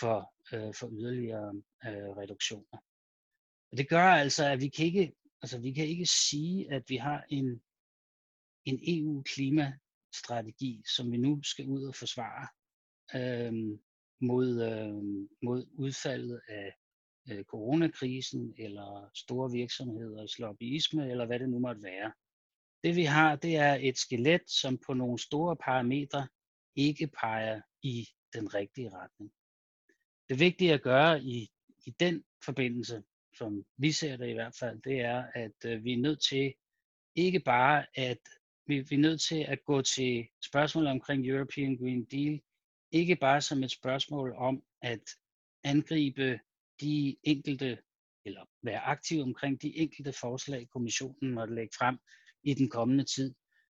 for, øh, for yderligere øh, reduktioner. Og det gør altså, at vi kan ikke, altså vi kan ikke sige, at vi har en, en EU-klimastrategi, som vi nu skal ud og forsvare øh, mod, øh, mod udfaldet af øh, coronakrisen, eller store virksomheders lobbyisme, eller hvad det nu måtte være. Det vi har, det er et skelet, som på nogle store parametre ikke peger i den rigtige retning. Det vigtige at gøre i, i den forbindelse, som vi ser det i hvert fald, det er, at øh, vi er nødt til ikke bare at vi, vi er nødt til at gå til spørgsmålet omkring European Green Deal, ikke bare som et spørgsmål om at angribe de enkelte, eller være aktiv omkring de enkelte forslag, kommissionen måtte lægge frem i den kommende tid,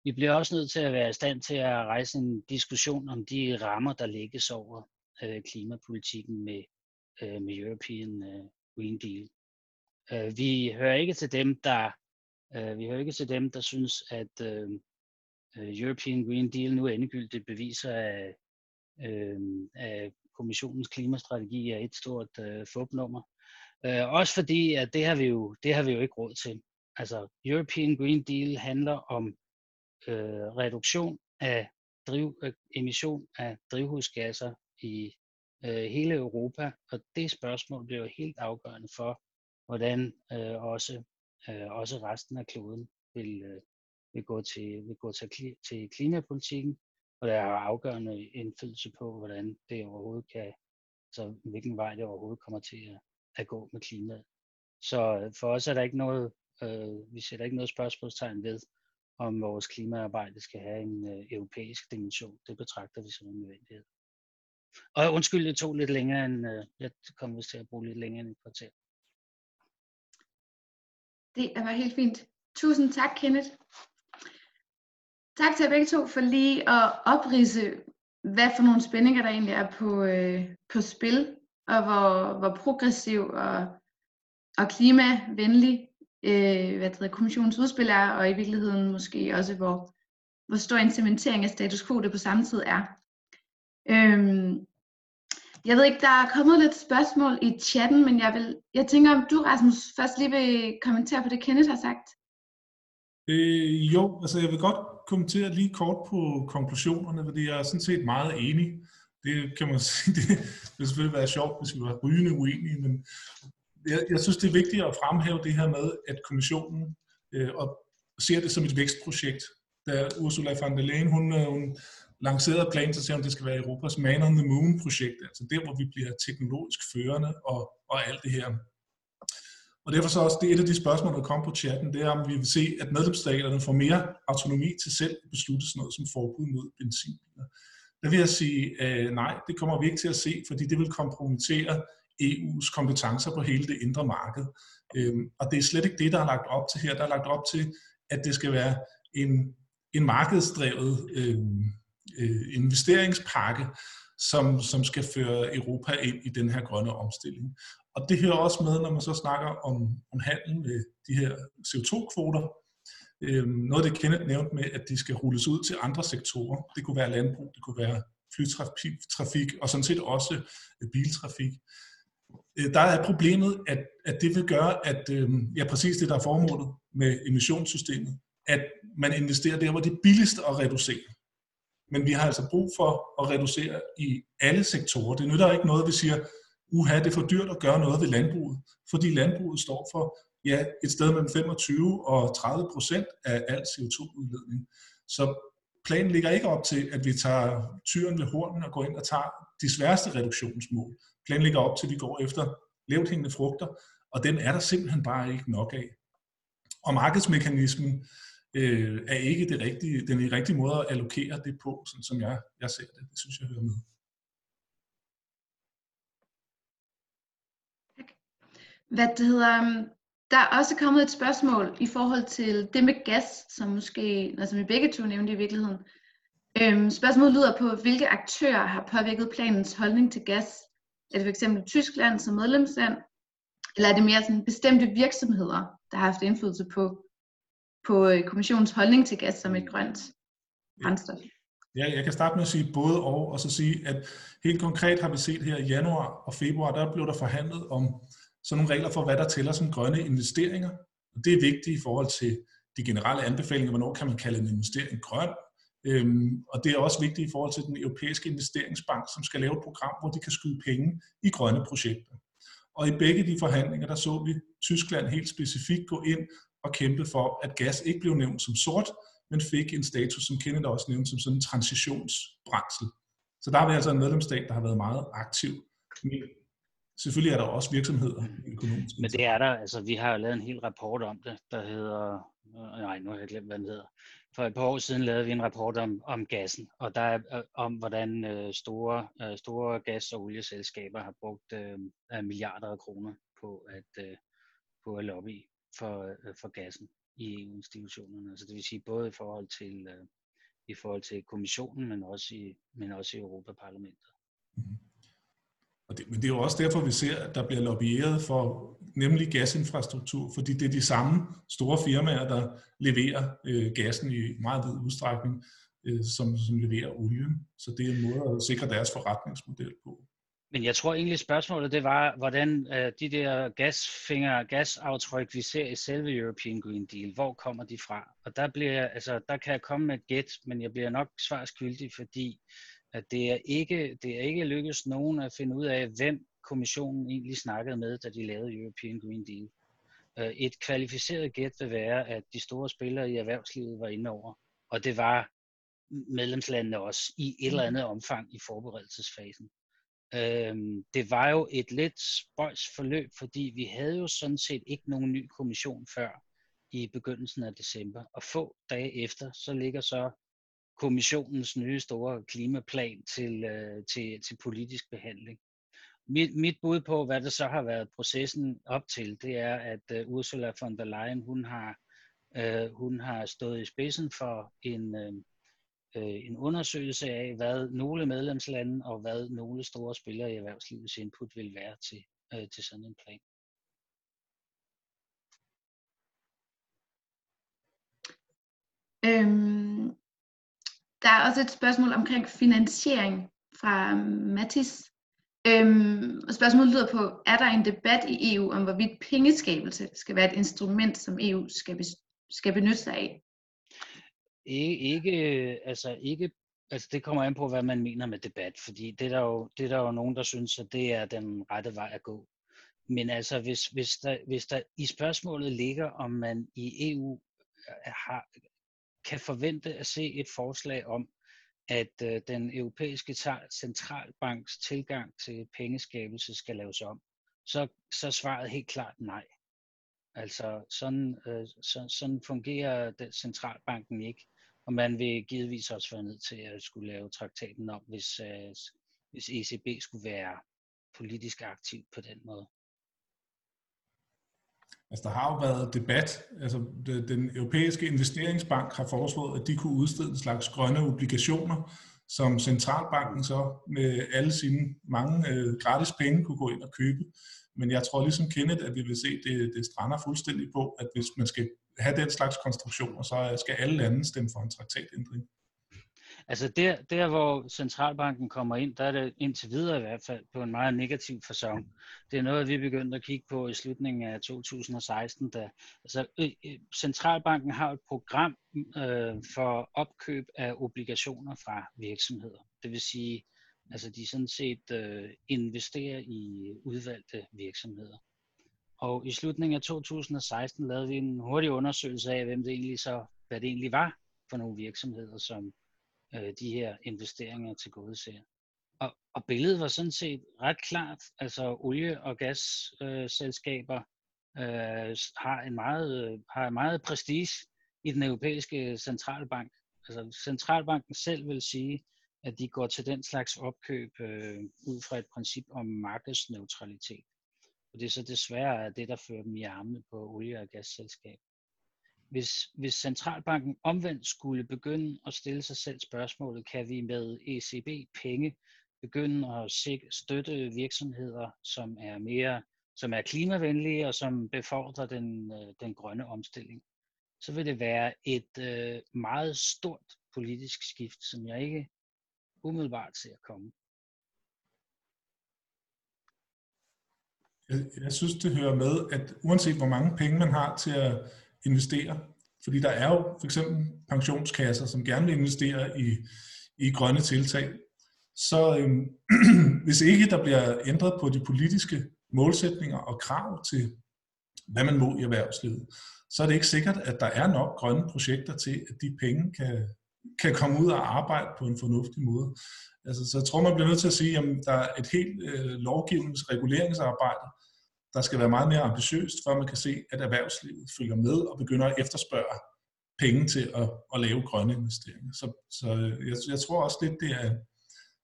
vi bliver også nødt til at være i stand til at rejse en diskussion om de rammer, der lægges over øh, klimapolitikken med, øh, med European øh, Green Deal. Øh, vi hører ikke til dem, der øh, vi hører ikke til dem, der synes, at øh, øh European Green Deal nu endegyldigt beviser, at, øh, øh at kommissionens klimastrategi er et stort øh, fupnummer. Øh, også fordi, at det har, vi jo, det har vi jo ikke råd til. Altså, European Green Deal handler om øh, reduktion af driv, øh, emission af drivhusgasser i øh, hele Europa, og det spørgsmål bliver jo helt afgørende for, hvordan øh, også, øh, også resten af kloden vil, øh, vil gå, til, vil gå til, til klimapolitikken, og der er afgørende indflydelse på, hvordan det overhovedet kan, så hvilken vej det overhovedet kommer til at, at gå med klimaet. Så øh, for os er der ikke noget, øh, vi sætter ikke noget spørgsmålstegn ved, om vores klimaarbejde skal have en øh, europæisk dimension. Det betragter vi som en nødvendighed. Og undskyld, det tog lidt længere end, øh, jeg kom vist til at bruge lidt længere end et kvarter. Det var helt fint. Tusind tak, Kenneth. Tak til jer begge to for lige at oprise, hvad for nogle spændinger der egentlig er på, øh, på spil, og hvor, hvor progressiv og, og klimavenlig øh, hvad det hedder, kommissionens udspil er, og i virkeligheden måske også, hvor, hvor stor implementering af status quo det på samme tid er. Øhm, jeg ved ikke, der er kommet lidt spørgsmål i chatten, men jeg, vil, jeg tænker, om du, Rasmus, først lige vil kommentere på det, Kenneth har sagt. Øh, jo, altså jeg vil godt kommentere lige kort på konklusionerne, fordi jeg er sådan set meget enig. Det kan man [laughs] sige, det vil selvfølgelig være sjovt, hvis vi var rygende uenige, men jeg, jeg synes, det er vigtigt at fremhæve det her med, at kommissionen øh, og ser det som et vækstprojekt. Da Ursula von der Leyen, hun, øh, hun lancerede planen, så sagde hun, at det skal være Europas Man on the Moon-projekt, altså der, hvor vi bliver teknologisk førende og, og alt det her. Og derfor så også, det er et af de spørgsmål, der kom på chatten, det er, om vi vil se, at medlemsstaterne får mere autonomi til selv at beslutte sådan noget som forbud mod benzinbiler. Der vil jeg sige, øh, nej, det kommer vi ikke til at se, fordi det vil kompromittere EU's kompetencer på hele det indre marked. Øhm, og det er slet ikke det, der er lagt op til her. Der er lagt op til, at det skal være en, en markedsdrevet øh, øh, investeringspakke, som, som skal føre Europa ind i den her grønne omstilling. Og det hører også med, når man så snakker om, om handel med de her CO2-kvoter. Øhm, noget det Kenneth nævnte med, at de skal rulles ud til andre sektorer. Det kunne være landbrug, det kunne være flytrafik og sådan set også øh, biltrafik. Øh, der er problemet, at, at det vil gøre, at øh, ja, præcis det, der er formålet med emissionssystemet, at man investerer der, hvor det er billigst at reducere. Men vi har altså brug for at reducere i alle sektorer. Det nytter ikke noget, at vi siger, uha, det er for dyrt at gøre noget ved landbruget, fordi landbruget står for ja, et sted mellem 25 og 30 procent af al CO2-udledning. Så planen ligger ikke op til, at vi tager tyren ved hornen og går ind og tager de sværeste reduktionsmål. Planen ligger op til, at vi går efter lavt hængende frugter, og den er der simpelthen bare ikke nok af. Og markedsmekanismen øh, er ikke det rigtige, den rigtige måde at allokere det på, sådan som jeg, jeg ser det. Det synes jeg hører med. Hvad det hedder, øhm, der er også kommet et spørgsmål i forhold til det med gas, som måske, altså vi begge to nævnte i virkeligheden. Øhm, spørgsmålet lyder på, hvilke aktører har påvirket planens holdning til gas? Er det fx Tyskland som medlemsland? Eller er det mere sådan bestemte virksomheder, der har haft indflydelse på, på øh, kommissionens holdning til gas som et grønt brændstof? Ja, jeg kan starte med at sige både og, og så sige, at helt konkret har vi set her i januar og februar, der blev der forhandlet om sådan nogle regler for, hvad der tæller som grønne investeringer. Og det er vigtigt i forhold til de generelle anbefalinger, hvornår kan man kalde en investering grøn. Øhm, og det er også vigtigt i forhold til den europæiske investeringsbank, som skal lave et program, hvor de kan skyde penge i grønne projekter. Og i begge de forhandlinger, der så vi Tyskland helt specifikt gå ind og kæmpe for, at gas ikke blev nævnt som sort, men fik en status, som Kenneth også nævnte, som sådan en transitionsbrændsel. Så der er vi altså en medlemsstat, der har været meget aktiv selvfølgelig er der også virksomheder økonomisk. Men det er der, altså vi har lavet en hel rapport om det, der hedder, øh, nej nu har jeg glemt, hvad den hedder. For et par år siden lavede vi en rapport om, om gassen, og der er øh, om, hvordan øh, store, øh, store gas- og olieselskaber har brugt øh, milliarder af kroner på at, øh, på at lobby for, øh, for gassen i EU-institutionerne. Altså det vil sige både i forhold til, øh, i forhold til kommissionen, men også i, men også i Europaparlamentet. Mm-hmm. Og det, men det er jo også derfor, vi ser, at der bliver lobbyeret for nemlig gasinfrastruktur, fordi det er de samme store firmaer, der leverer øh, gassen i meget vid udstrækning, øh, som, som leverer olien. Så det er en måde at sikre deres forretningsmodel på. Men jeg tror egentlig spørgsmålet det var, hvordan øh, de der gasfinger, gasaftryk, vi ser i selve European Green Deal, hvor kommer de fra? Og der, bliver, altså, der kan jeg komme med et gæt, men jeg bliver nok svarskyldig, fordi at det er ikke, det er ikke lykkedes nogen at finde ud af, hvem kommissionen egentlig snakkede med, da de lavede European Green Deal. Øh, et kvalificeret gæt vil være, at de store spillere i erhvervslivet var inde over, og det var medlemslandene også i et eller andet omfang i forberedelsesfasen. Øhm, det var jo et lidt spøjs forløb, fordi vi havde jo sådan set ikke nogen ny kommission før i begyndelsen af december, og få dage efter, så ligger så kommissionens nye store klimaplan til, øh, til, til politisk behandling. Mit, mit bud på, hvad det så har været processen op til, det er, at øh, Ursula von der Leyen, hun har, øh, hun har stået i spidsen for en, øh, øh en undersøgelse af, hvad nogle medlemslande og hvad nogle store spillere i erhvervslivets input vil være til, øh, til sådan en plan. Øhm, der er også et spørgsmål omkring finansiering fra øhm, Mathis. Øhm, og spørgsmålet lyder på, er der en debat i EU om, hvorvidt pengeskabelse skal være et instrument, som EU skal, skal benytte sig af? E-, ikke, ikke, altså ikke, altså det kommer an på, hvad man mener med debat, fordi det er der jo, det er der jo nogen, der synes, at det er den rette vej at gå. men altså, hvis, hvis, der, hvis der i spørgsmålet ligger, om man i EU øh, har, kan forvente at se et forslag om, at øh, den europæiske centralbanks tilgang til pengeskabelse skal laves om, så, så svaret helt klart nej. Altså sådan, øh, så, sådan fungerer den centralbanken ikke, og man vil givetvis også være nødt til at skulle lave traktaten om, hvis, øh, hvis ECB skulle være politisk aktiv på den måde. Altså, der har jo været debat. Altså, den europæiske investeringsbank har foreslået, at de kunne udstede en slags grønne obligationer, som centralbanken så med alle sine mange øh, gratis penge kunne gå ind og købe. Men jeg tror ligesom Kenneth, at vi vil se, det, det strander fuldstændig på, at hvis man skal have den slags konstruktioner, så øh, skal alle lande stemme for en traktatændring. Altså der, der, hvor centralbanken kommer ind, der er det indtil videre i hvert fald på en meget negativ fasong. Det er noget, vi begyndte at kigge på i slutningen af 2016. Da, altså, centralbanken har et program øh, for opkøb af obligationer fra virksomheder. Det vil sige, altså de sådan set øh, investerer i udvalgte virksomheder. Og i slutningen af 2016 lavede vi en hurtig undersøgelse af, hvem det egentlig så, hvad det egentlig var for nogle virksomheder, som øh, de her investeringer til gode ser. Og, og billedet var sådan set ret klart. Altså olie- og gasselskaber øh, øh, har, en meget, øh, har en meget prestige i den europæiske centralbank. Altså centralbanken selv vil sige, at de går til den slags opkøb øh, ud fra et princip om markedsneutralitet. Og det er så desværre det, der fører dem i armene på olie- og gasselskaber. Hvis, hvis centralbanken omvendt skulle begynde at stille sig selv spørgsmålet, kan vi med ECB-penge begynde at støtte virksomheder, som er mere som er klimavenlige og som befordrer den, øh, den grønne omstilling, så vil det være et øh, meget stort politisk skift, som jeg ikke umiddelbart ser komme. Jeg, jeg synes, det hører med, at uanset hvor mange penge man har til at investere. Fordi der er jo for eksempel pensionskasser, som gerne vil investere i, i grønne tiltag. Så øhm, [clears throat] hvis ikke der bliver ændret på de politiske målsætninger og krav til, hvad man må i erhvervslivet, så er det ikke sikkert, at der er nok grønne projekter til, at de penge kan, kan komme ud og arbejde på en fornuftig måde. Altså, så jeg tror, man bliver nødt til at sige, at der er et helt øh, lovgivnings- reguleringsarbejde, der skal være meget mere ambitiøst, før man kan se, at erhvervslivet følger med og begynder at efterspørge penge til at, at lave grønne investeringer. Så, så øh, jeg, jeg tror også lidt, det er,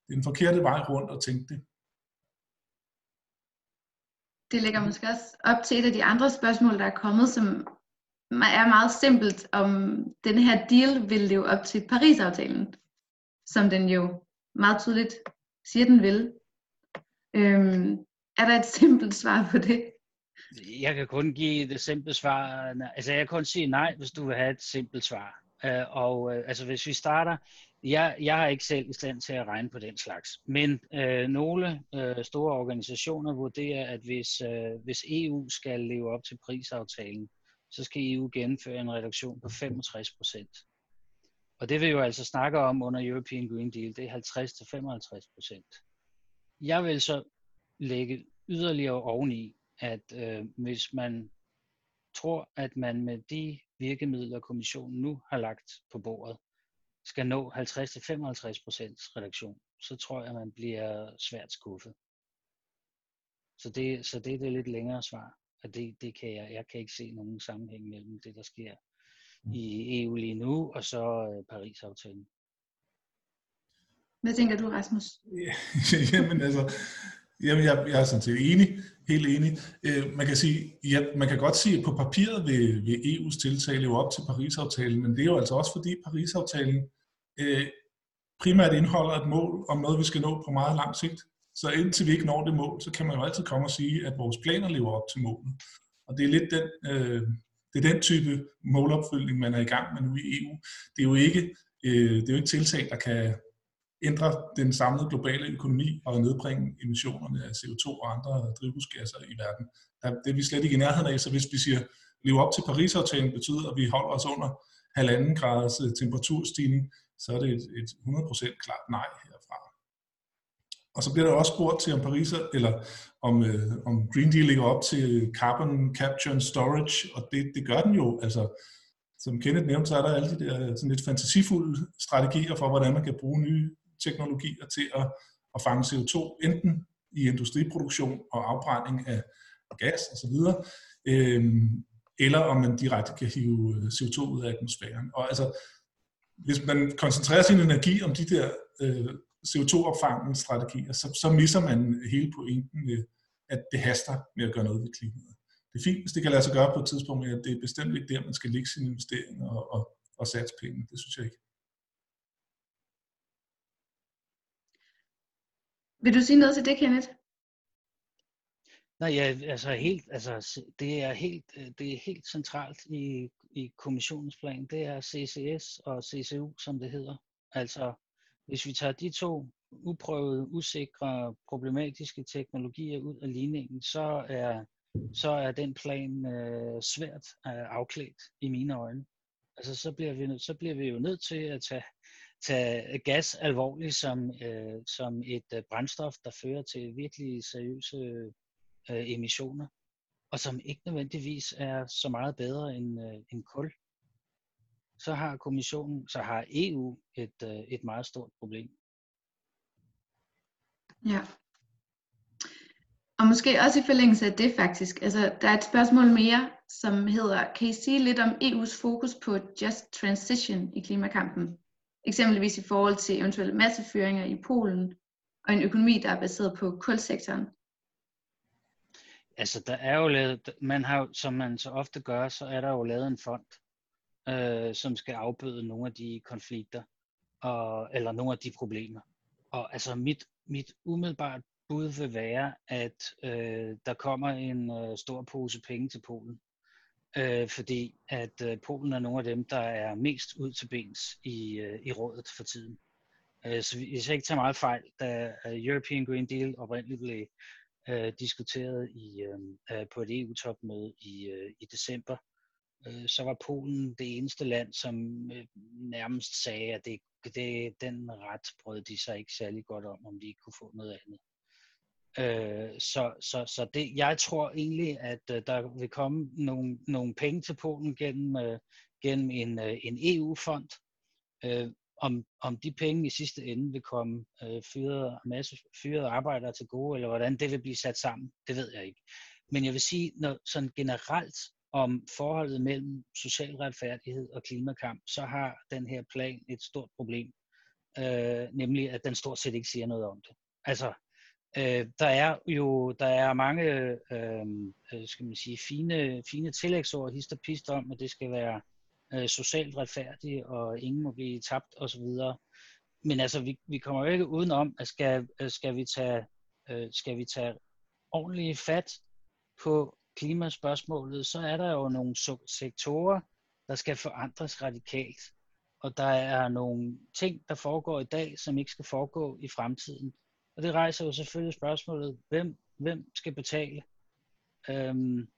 det er en forkerte vej rundt at tænke det. Det lægger måske også op til et af de andre spørgsmål, der er kommet, som er meget simpelt, om den her deal vil leve op til Paris-aftalen, som den jo meget tydeligt siger, den vil. Øhm, er der et simpelt svar på det? Jeg kan kun give det simple svar. Altså, jeg kan kun sige nej, hvis du vil have et simpelt svar. Uh, og øh, altså, hvis vi starter, jeg, jeg er ikke selv i stand til at regne på den slags. Men øh, nogle øh, store organisationer vurderer, at hvis, øh, hvis EU skal leve op til prisaftalen, så skal EU gennemføre en reduktion på 65 procent. Og det vil jo altså snakke om under European Green Deal, det er 50-55 procent. Jeg vil så lægge yderligere oveni, at øh, hvis man tror, at man med de virkemidler, kommissionen nu har lagt på bordet, skal nå 50-55% reduktion, så tror jeg, at man bliver svært skuffet. Så det, så det er det lidt længere svar. Og det, det kan jeg, jeg kan ikke se nogen sammenhæng mellem det, der sker i EU lige nu, og så øh, Paris-aftalen. Hvad tænker du, Rasmus? [laughs] Jamen altså, Jamen, jeg, jeg er sådan set enig, helt enig. Øh, man kan sige, ja, man kan godt sige, at på papiret vil, vil EU's tiltag leve op til Paris-aftalen, men det er jo altså også fordi Paris-aftalen øh, primært indeholder et mål om noget, vi skal nå på meget lang sigt. Så indtil vi ikke når det mål, så kan man jo altid komme og sige, at vores planer lever op til målet. Og det er lidt den, øh, det er den type målopfølgning, man er i gang med nu i EU. Det er jo ikke, øh, det er jo ikke tiltag, der kan ændre den samlede globale økonomi og nedbringe emissionerne af CO2 og andre drivhusgasser i verden. Det er vi slet ikke i nærheden af, så hvis vi siger, leve op til Paris-aftalen betyder, at vi holder os under halvanden graders øh, temperaturstigning, så er det et, et 100% klart nej herfra. og så bliver der også spurgt til, om Paris, eller om, øh, om Green Deal ligger op til carbon capture and storage, og det, det gør den jo. Altså, som Kenneth nævnte, så er der alle de der sådan lidt fantasifulde strategier for, hvordan man kan bruge nye teknologier til at, at fange CO2, enten i industriproduktion og afbrænding af gas osv., øh, eller om man direkte kan hive øh, CO2 ud af atmosfæren. Og altså, hvis man koncentrerer sin energi om de der øh, CO2-opfangningsstrategier, så, så misser man hele pointen med, at det haster med at gøre noget ved klimaet. Det er fint, hvis det kan lade sig gøre på et tidspunkt, men det er bestemt ikke der, man skal lægge sine investeringer og, og, og satse penge. Det synes jeg ikke. Vil du sige noget til det, Kenneth? Nej, ja, altså helt, altså det er helt, det er helt centralt i, i kommissionens plan. Det er CCS og CCU, som det hedder. Altså hvis vi tager de to uprøvede, usikre, problematiske teknologier ud af ligningen, så er, så er den plan øh, svært øh, afklædt i mine øjne. Altså så bliver vi, så bliver vi jo nødt til at tage, tage gas alvorligt som, øh, som et øh, brændstof, der fører til virkelig seriøse øh, emissioner, og som ikke nødvendigvis er så meget bedre end, øh, end kul så har kommissionen, så har EU et, øh, et meget stort problem. Ja. Og måske også i forlængelse af det faktisk, altså der er et spørgsmål mere, som hedder, kan I sige lidt om EU's fokus på just transition i klimakampen? Eksempelvis i forhold til eventuelle massefyringer i Polen og en økonomi, der er baseret på kulsektoren. Altså der er jo lavet, man har, som man så ofte gør, så er der jo lavet en fond, øh, som skal afbøde nogle af de konflikter, og, eller nogle af de problemer. Og altså mit, mit umiddelbart bud vil være, at øh, der kommer en øh, stor pose penge til Polen. Øh, fordi at øh, Polen er nogle af dem, der er mest ud til bens i, øh, i rådet for tiden. Øh, så hvis jeg ikke tager meget fejl, da øh, European Green Deal oprindeligt blev øh, diskuteret i, øh, øh på et EU-topmøde i, øh, i december, øh, så var Polen det eneste land, som øh, nærmest sagde, at det, det, den ret brød de sig ikke særlig godt om, om de ikke kunne få noget andet. Øh, så så, så det, jeg tror egentlig, at øh, der vil komme nogle, nogle penge til Polen gennem, øh, gennem en, øh, en EU-fond. Øh, om, om de penge i sidste ende vil komme øh, fyrede, masse fyrede arbejdere til gode, eller hvordan det vil blive sat sammen, det ved jeg ikke. Men jeg vil sige, når sådan generelt om forholdet mellem social retfærdighed og klimakamp, så har den her plan et stort problem, øh, nemlig at den stort set ikke siger noget om det. Altså, øh, der er jo der er mange øh, øh skal man sige, fine, fine tillægsord, hist og pist om, at det skal være øh, socialt retfærdigt, og ingen må blive tabt osv. Men altså, vi, vi kommer jo ikke udenom, at skal, øh, skal, vi tage, øh, skal vi tage ordentligt fat på klimaspørgsmålet, så er der jo nogle sektorer, der skal forandres radikalt. Og der er nogle ting, der foregår i dag, som ikke skal foregå i fremtiden. Og det rejser jo selvfølgelig spørgsmålet, hvem, hvem skal betale? Øhm,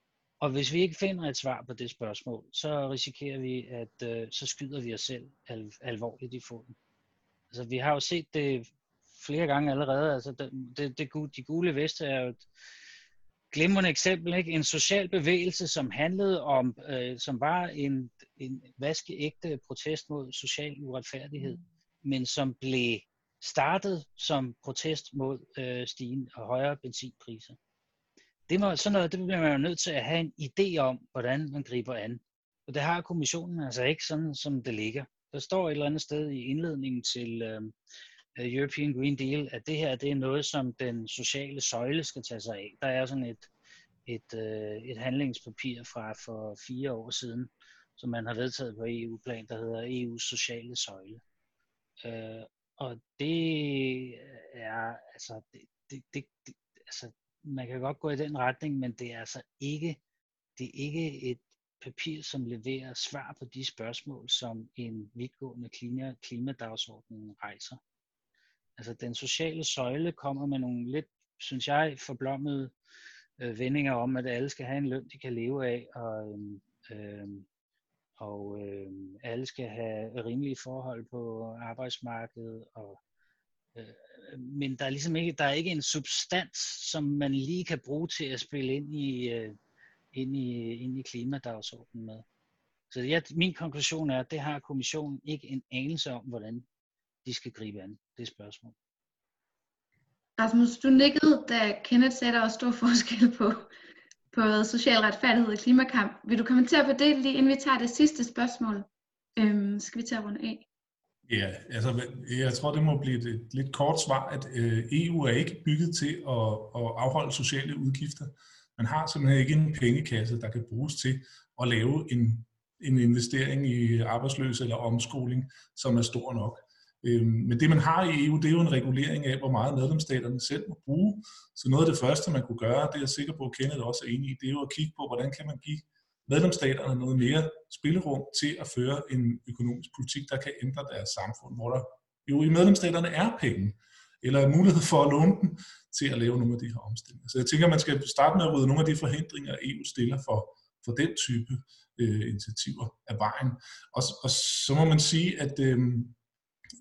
og hvis vi ikke finder et svar på det spørgsmål, så risikerer vi, at øh, så skyder vi os selv al, alvorligt i foden. Altså, vi har jo set det flere gange allerede. Altså, det, det, det, de gule veste er jo et, glimrende eksempel, ikke? en social bevægelse, som handlede om, øh, som var en, en vaskeægte protest mod social uretfærdighed, mm. men som blev startet som protest mod øh, stigende og højere benzinpriser. Det, må, sådan noget, det bliver man jo nødt til at have en idé om, hvordan man griber an. Og det har kommissionen altså ikke sådan, som det ligger. Der står et eller andet sted i indledningen til, øhm, øh, European Green Deal, at det her det er noget, som den sociale søjle skal tage sig af. Der er sådan et, et, øh, et handlingspapir fra for fire år siden, som man har vedtaget på EU-plan, der hedder EU's sociale søjle. Øh, og det øh, er, altså, det, det, det, det, altså, man kan godt gå i den retning, men det er altså ikke, det er ikke et papir, som leverer svar på de spørgsmål, som en vidtgående klima, klimadagsorden rejser. Altså den sociale søjle kommer med nogle lidt, synes jeg, forblommede øh, vendinger om, at alle skal have en løn, de kan leve af, og, øh, og øh, alle skal have rimelige forhold på arbejdsmarkedet, og Øh, men der er ligesom ikke, der er ikke en substans, som man lige kan bruge til at spille ind i, øh, ind i, ind i klimadagsordenen med. Så jeg, min konklusion er, at det har kommissionen ikke en anelse om, hvordan de skal gribe an det spørgsmål. Rasmus, du nikkede, da Kenneth sagde, at der var stor forskel på, på social retfærdighed og klimakamp. Vil du kommentere på det, lige inden vi tager det sidste spørgsmål? Øhm, skal vi tage rundt af? Ja, altså jeg tror, det må blive et lidt kort svar, at øh, EU er ikke bygget til at, at afholde sociale udgifter. Man har simpelthen ikke en pengekasse, der kan bruges til at lave en, en investering i arbejdsløse eller omskoling, som er stor nok. Øhm, men det man har i EU, det er jo en regulering af, hvor meget medlemsstaterne selv må bruge. Så noget af det første, man kunne gøre, det er jeg sikker på, at Kenneth også er enig i, det er jo at kigge på, hvordan kan man give medlemsstaterne noget mere spillerum til at føre en økonomisk politik, der kan ændre deres samfund, hvor der jo i medlemsstaterne er penge, eller mulighed for at låne dem til at lave nogle af de her omstillinger. Så jeg tænker, man skal starte med at rydde nogle af de forhindringer, EU stiller for, for den type øh, initiativer af vejen. Og, og så må man sige, at øh,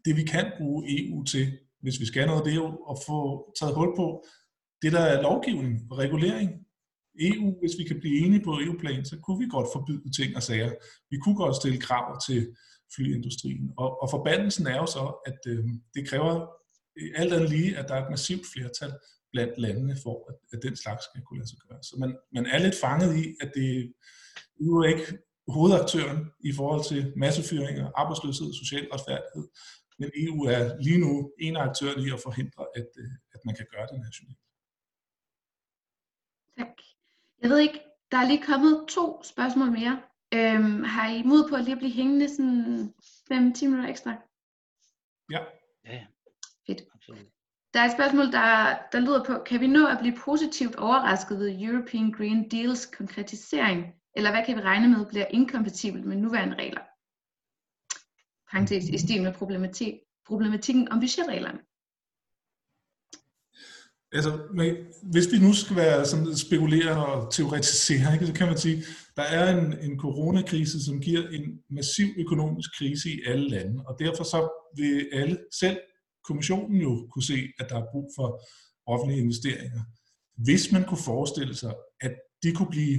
det vi kan bruge EU til, hvis vi skal noget, det er jo at få taget hul på det, der er lovgivning og regulering. EU, hvis vi kan blive enige på EU-plan, så kunne vi godt forbyde ting og sager. Vi kunne godt stille krav til flyindustrien. Og, og forbandelsen er jo så, at øh, det kræver øh, alt andet lige, at der er et massivt flertal blandt landene for, at, at den slags skal kunne lade sig gøre. Så man, man er lidt fanget i, at det EU er ikke hovedaktøren i forhold til massefyringer, arbejdsløshed social retfærdighed, men EU er lige nu en af aktørerne i at forhindre, at, øh, at man kan gøre det nationalt. Tak. Jeg ved ikke, der er lige kommet to spørgsmål mere. Øhm, har I mod på at lige blive hængende sådan 5-10 minutter ekstra? Ja. Ja, Fedt. absolut. Der er et spørgsmål, der, der lyder på, kan vi nå at blive positivt overrasket ved European Green Deals konkretisering, eller hvad kan vi regne med bliver inkompatibelt med nuværende regler? Parentes, i stil med problematik, problematikken om budgetreglerne. Altså, men hvis vi nu skal være sådan spekulere og teoretisere, ikke, så kan man sige, der er en, en coronakrise, som giver en massiv økonomisk krise i alle lande, og derfor så vil alle, selv kommissionen jo kunne se, at der er brug for offentlige investeringer. Hvis man kunne forestille sig, at de kunne blive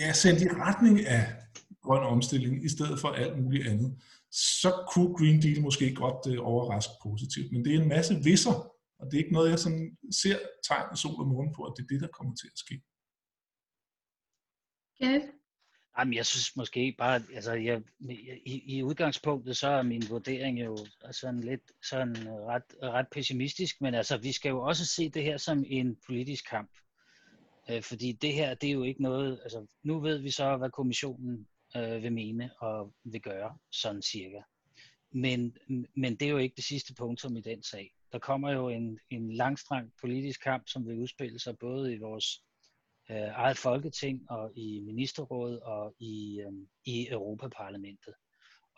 ja, sendt i retning af grøn omstilling i stedet for alt muligt andet, så kunne Green Deal måske godt øh, overraske positivt. Men det er en masse visser, og det er ikke noget, jeg sådan ser tegn af sol og måne på, at det er det, der kommer til at ske. Kenneth? Jamen, jeg synes måske bare, altså jeg, i, i udgangspunktet, så er min vurdering jo sådan lidt sådan ret, ret pessimistisk, men altså, vi skal jo også se det her som en politisk kamp. Øh, fordi det her, det er jo ikke noget, altså nu ved vi så, hvad kommissionen øh, vil mene og vil gøre, sådan cirka. Men, men det er jo ikke det sidste punktum i den sag. Der kommer jo en, en langstrang politisk kamp, som vil udspille sig både i vores øh, eget folketing og i ministerrådet og i, øh, i Europaparlamentet.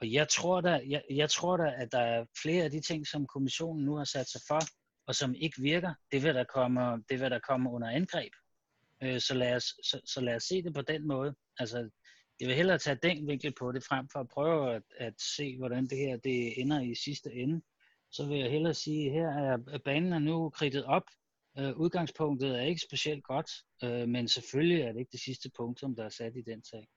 Og jeg tror, da, jeg, jeg tror da, at der er flere af de ting, som kommissionen nu har sat sig for, og som ikke virker, det vil der komme, det vil der komme under angreb. Øh, så, lad os, så, så lad os se det på den måde. Altså, jeg vil hellere tage den vinkel på det, frem for at prøve at, at se, hvordan det her det ender i sidste ende. Så vil jeg hellere sige, at her er banen er nu kridtet op. Øh, udgangspunktet er ikke specielt godt, øh, men selvfølgelig er det ikke det sidste punkt, som der er sat i den sag.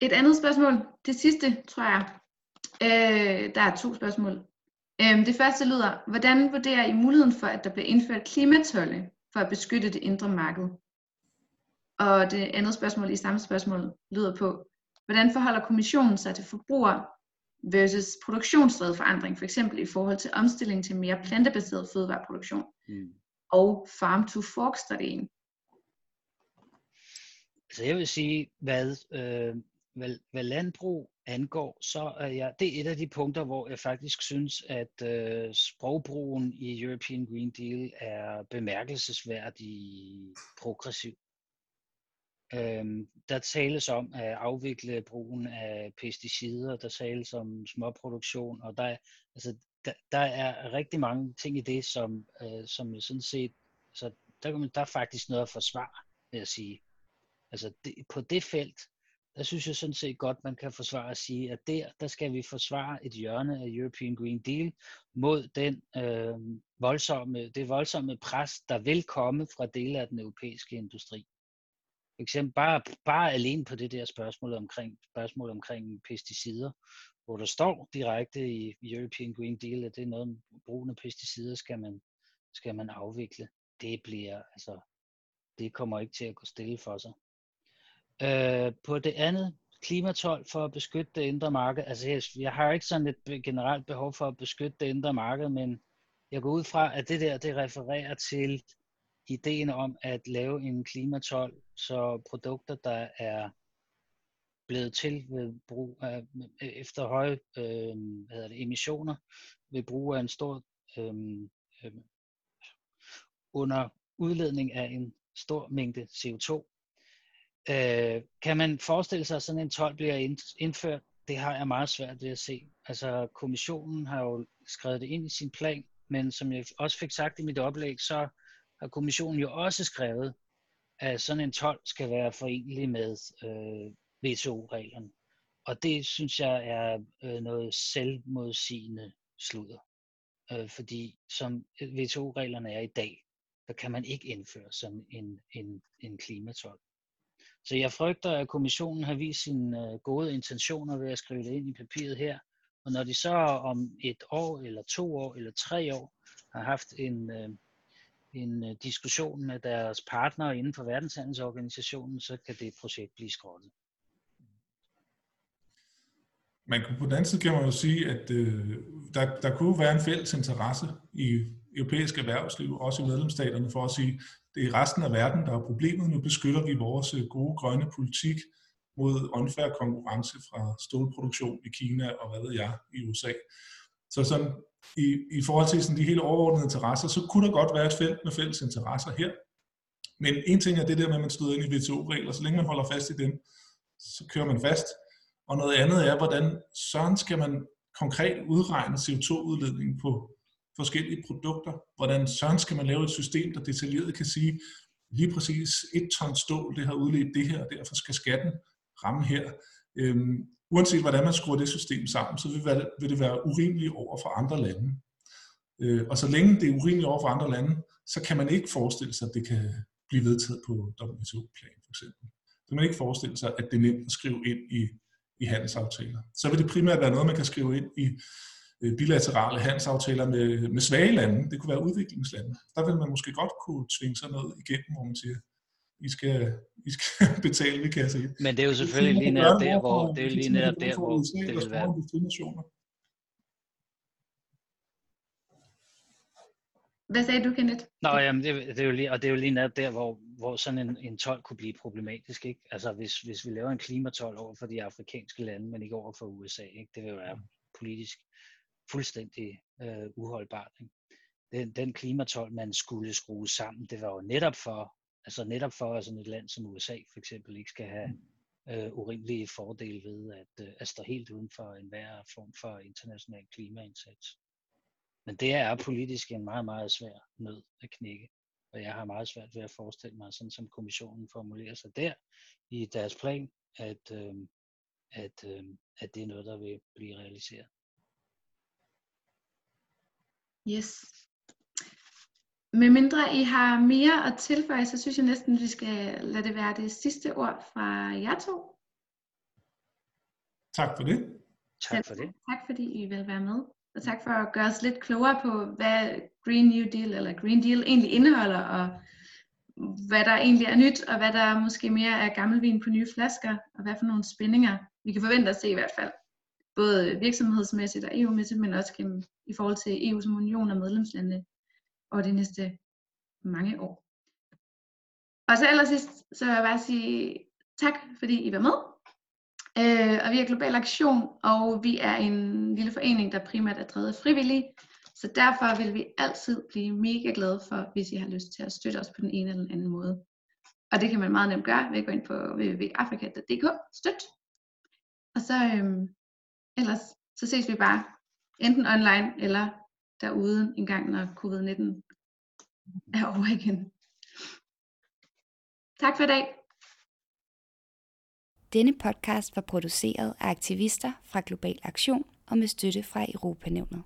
Et andet spørgsmål, det sidste, tror jeg. Øh, der er to spørgsmål. Øh, det første lyder, hvordan vurderer I muligheden for, at der bliver indført klimatolle for at beskytte det indre marked? Og det andet spørgsmål i samme spørgsmål lyder på, hvordan forholder kommissionen sig til forbruger versus produktionsdrevet forandring, for eksempel i forhold til omstilling til mere plantebaseret fødevareproduktion mm. og farm-to-fork-strategien? Altså jeg vil sige, hvad, øh, hvad, hvad landbrug angår, så er jeg, det er et af de punkter, hvor jeg faktisk synes, at øh, sprogbrugen i European Green Deal er bemærkelsesværdig progressiv. Øhm, der tales om at afvikle brugen af pesticider, der tales om småproduktion, og der, altså, der, der er rigtig mange ting i det, som, øh, som sådan set, så der, der er faktisk noget at forsvare, vil jeg sige. Altså det, på det felt, der synes jeg sådan set godt, man kan forsvare at sige, at der, der skal vi forsvare et hjørne af European Green Deal mod den øh, voldsomme, det voldsomme pres, der vil komme fra dele af den europæiske industri. Eksempel bare, bare alene på det der spørgsmål omkring, spørgsmål omkring pesticider, hvor der står direkte i European Green Deal, at det er noget, brugen af pesticider skal man, skal man afvikle. Det bliver, altså, det kommer ikke til at gå stille for sig. Øh, på det andet, klimatol for at beskytte det indre marked. Altså jeg, jeg har ikke sådan et generelt behov for at beskytte det indre marked, men jeg går ud fra, at det der, det refererer til ideen om at lave en klimatol, så produkter, der er blevet til ved brug af, efter høje øh, hvad hedder det, emissioner, ved brug af en stor øh, øh, under udledning af en stor mængde CO2. Øh, kan man forestille sig, at sådan en 12 bliver indført? Det har jeg meget svært ved at se. Altså kommissionen har jo skrevet det ind i sin plan, men som jeg også fik sagt i mit oplæg, så har kommissionen jo også skrevet, at sådan en 12 skal være forenlig med øh, WTO-reglerne. Og det synes jeg er øh, noget selvmodsigende sludder. Øh, fordi som WTO-reglerne er i dag, der kan man ikke indføre sådan en, en, en klimatolk. Så jeg frygter, at kommissionen har vist sine øh, gode intentioner ved at skrive det ind i papiret her. Og når de så om et år, eller to år, eller tre år har haft en, øh, en øh, diskussion med deres partnere inden for verdenshandelsorganisationen, så kan det projekt blive skrottet. Man kunne på den anden side kan man jo sige, at øh, der, der kunne være en fælles interesse i europæisk erhvervsliv, også i medlemsstaterne, for at sige, det er resten af verden, der er problemet. Nu beskytter vi vores øh, gode grønne politik mod unfair konkurrence fra stålproduktion i Kina og hvad ved jeg, i USA. Så sådan, i, i forhold til sådan de helt overordnede interesser, så kunne der godt være et felt med fælles interesser her. Men en ting er det der med, at man støder ind i WTO-regler. Så længe man holder fast i dem, så kører man fast. Og noget andet er, hvordan sådan skal man konkret udregne CO2-udledning på forskellige produkter. Hvordan sådan skal man lave et system, der detaljeret kan sige, lige præcis et ton stål, det har udledt det her, og derfor skal skatten ramme her. Øhm, uanset hvordan man skruer det system sammen, så vil, vil det være urimeligt over for andre lande. Øh, og så længe det er urimeligt over for andre lande, så kan man ikke forestille sig, at det kan blive vedtaget på WTO-plan for eksempel. Så kan man ikke forestille sig, at det er nemt at skrive ind i, i handelsaftaler. Så vil det primært være noget, man kan skrive ind i øh, bilaterale handelsaftaler med, med svage lande, det kunne være udviklingslande, der vil man måske godt kunne tvinge sig noget igennem, hvor man siger, i skal, I skal [laughs] betale, vi kan sige. Men det er jo selvfølgelig lige netop der, hvor, det er lige netop der, hvor det vil være. Hvad sagde du, Kenneth? Nå, jamen, det, det er jo lige, og det er jo lige netop der, hvor, hvor sådan en, en 12 kunne blive problematisk. Ikke? Altså, hvis, hvis vi laver en klimatol over for de afrikanske lande, men ikke over for USA, ikke? det vil jo være politisk fuldstændig øh, uholdbart. Ikke? Den, den klimatol, man skulle skrue sammen, det var jo netop for, altså netop for at sådan et land som USA for eksempel ikke skal have øh, urimelige fordele ved at, øh, at stå helt uden for enhver form for international klimaindsats. Men det er politisk en meget, meget svær nød at knække. Og jeg har meget svært ved at forestille mig, sådan som kommissionen formulerer sig der i deres plan, at, øh, at, øh, at det er noget, der vil blive realiseret. Yes. Med mindre I har mere at tilføje, så synes jeg næsten, at vi skal lade det være det sidste ord fra jer to. Tak for det. Tak for det. Tak fordi I vil være med. Og tak for at gøre os lidt klogere på, hvad Green New Deal eller Green Deal egentlig indeholder, og hvad der egentlig er nyt, og hvad der måske mere er gammelvin på nye flasker, og hvad for nogle spændinger vi kan forvente at se i hvert fald både virksomhedsmæssigt og EU-mæssigt, men også gennem, i forhold til EU som union og medlemslande over de næste mange år. Og så allersidst, så vil jeg bare sige tak, fordi I var med. Øh, og vi er Global Aktion, og vi er en lille forening, der primært er drevet frivillige. Så derfor vil vi altid blive mega glade for, hvis I har lyst til at støtte os på den ene eller den anden måde. Og det kan man meget nemt gøre ved at gå ind på www.afrika.dk, støt. Og så øhm, ellers så ses vi bare enten online eller derude en gang, når covid-19 [laughs] er over igen. Tak for i dag. Denne podcast var produceret af aktivister fra Global Aktion og med støtte fra Europanævnet.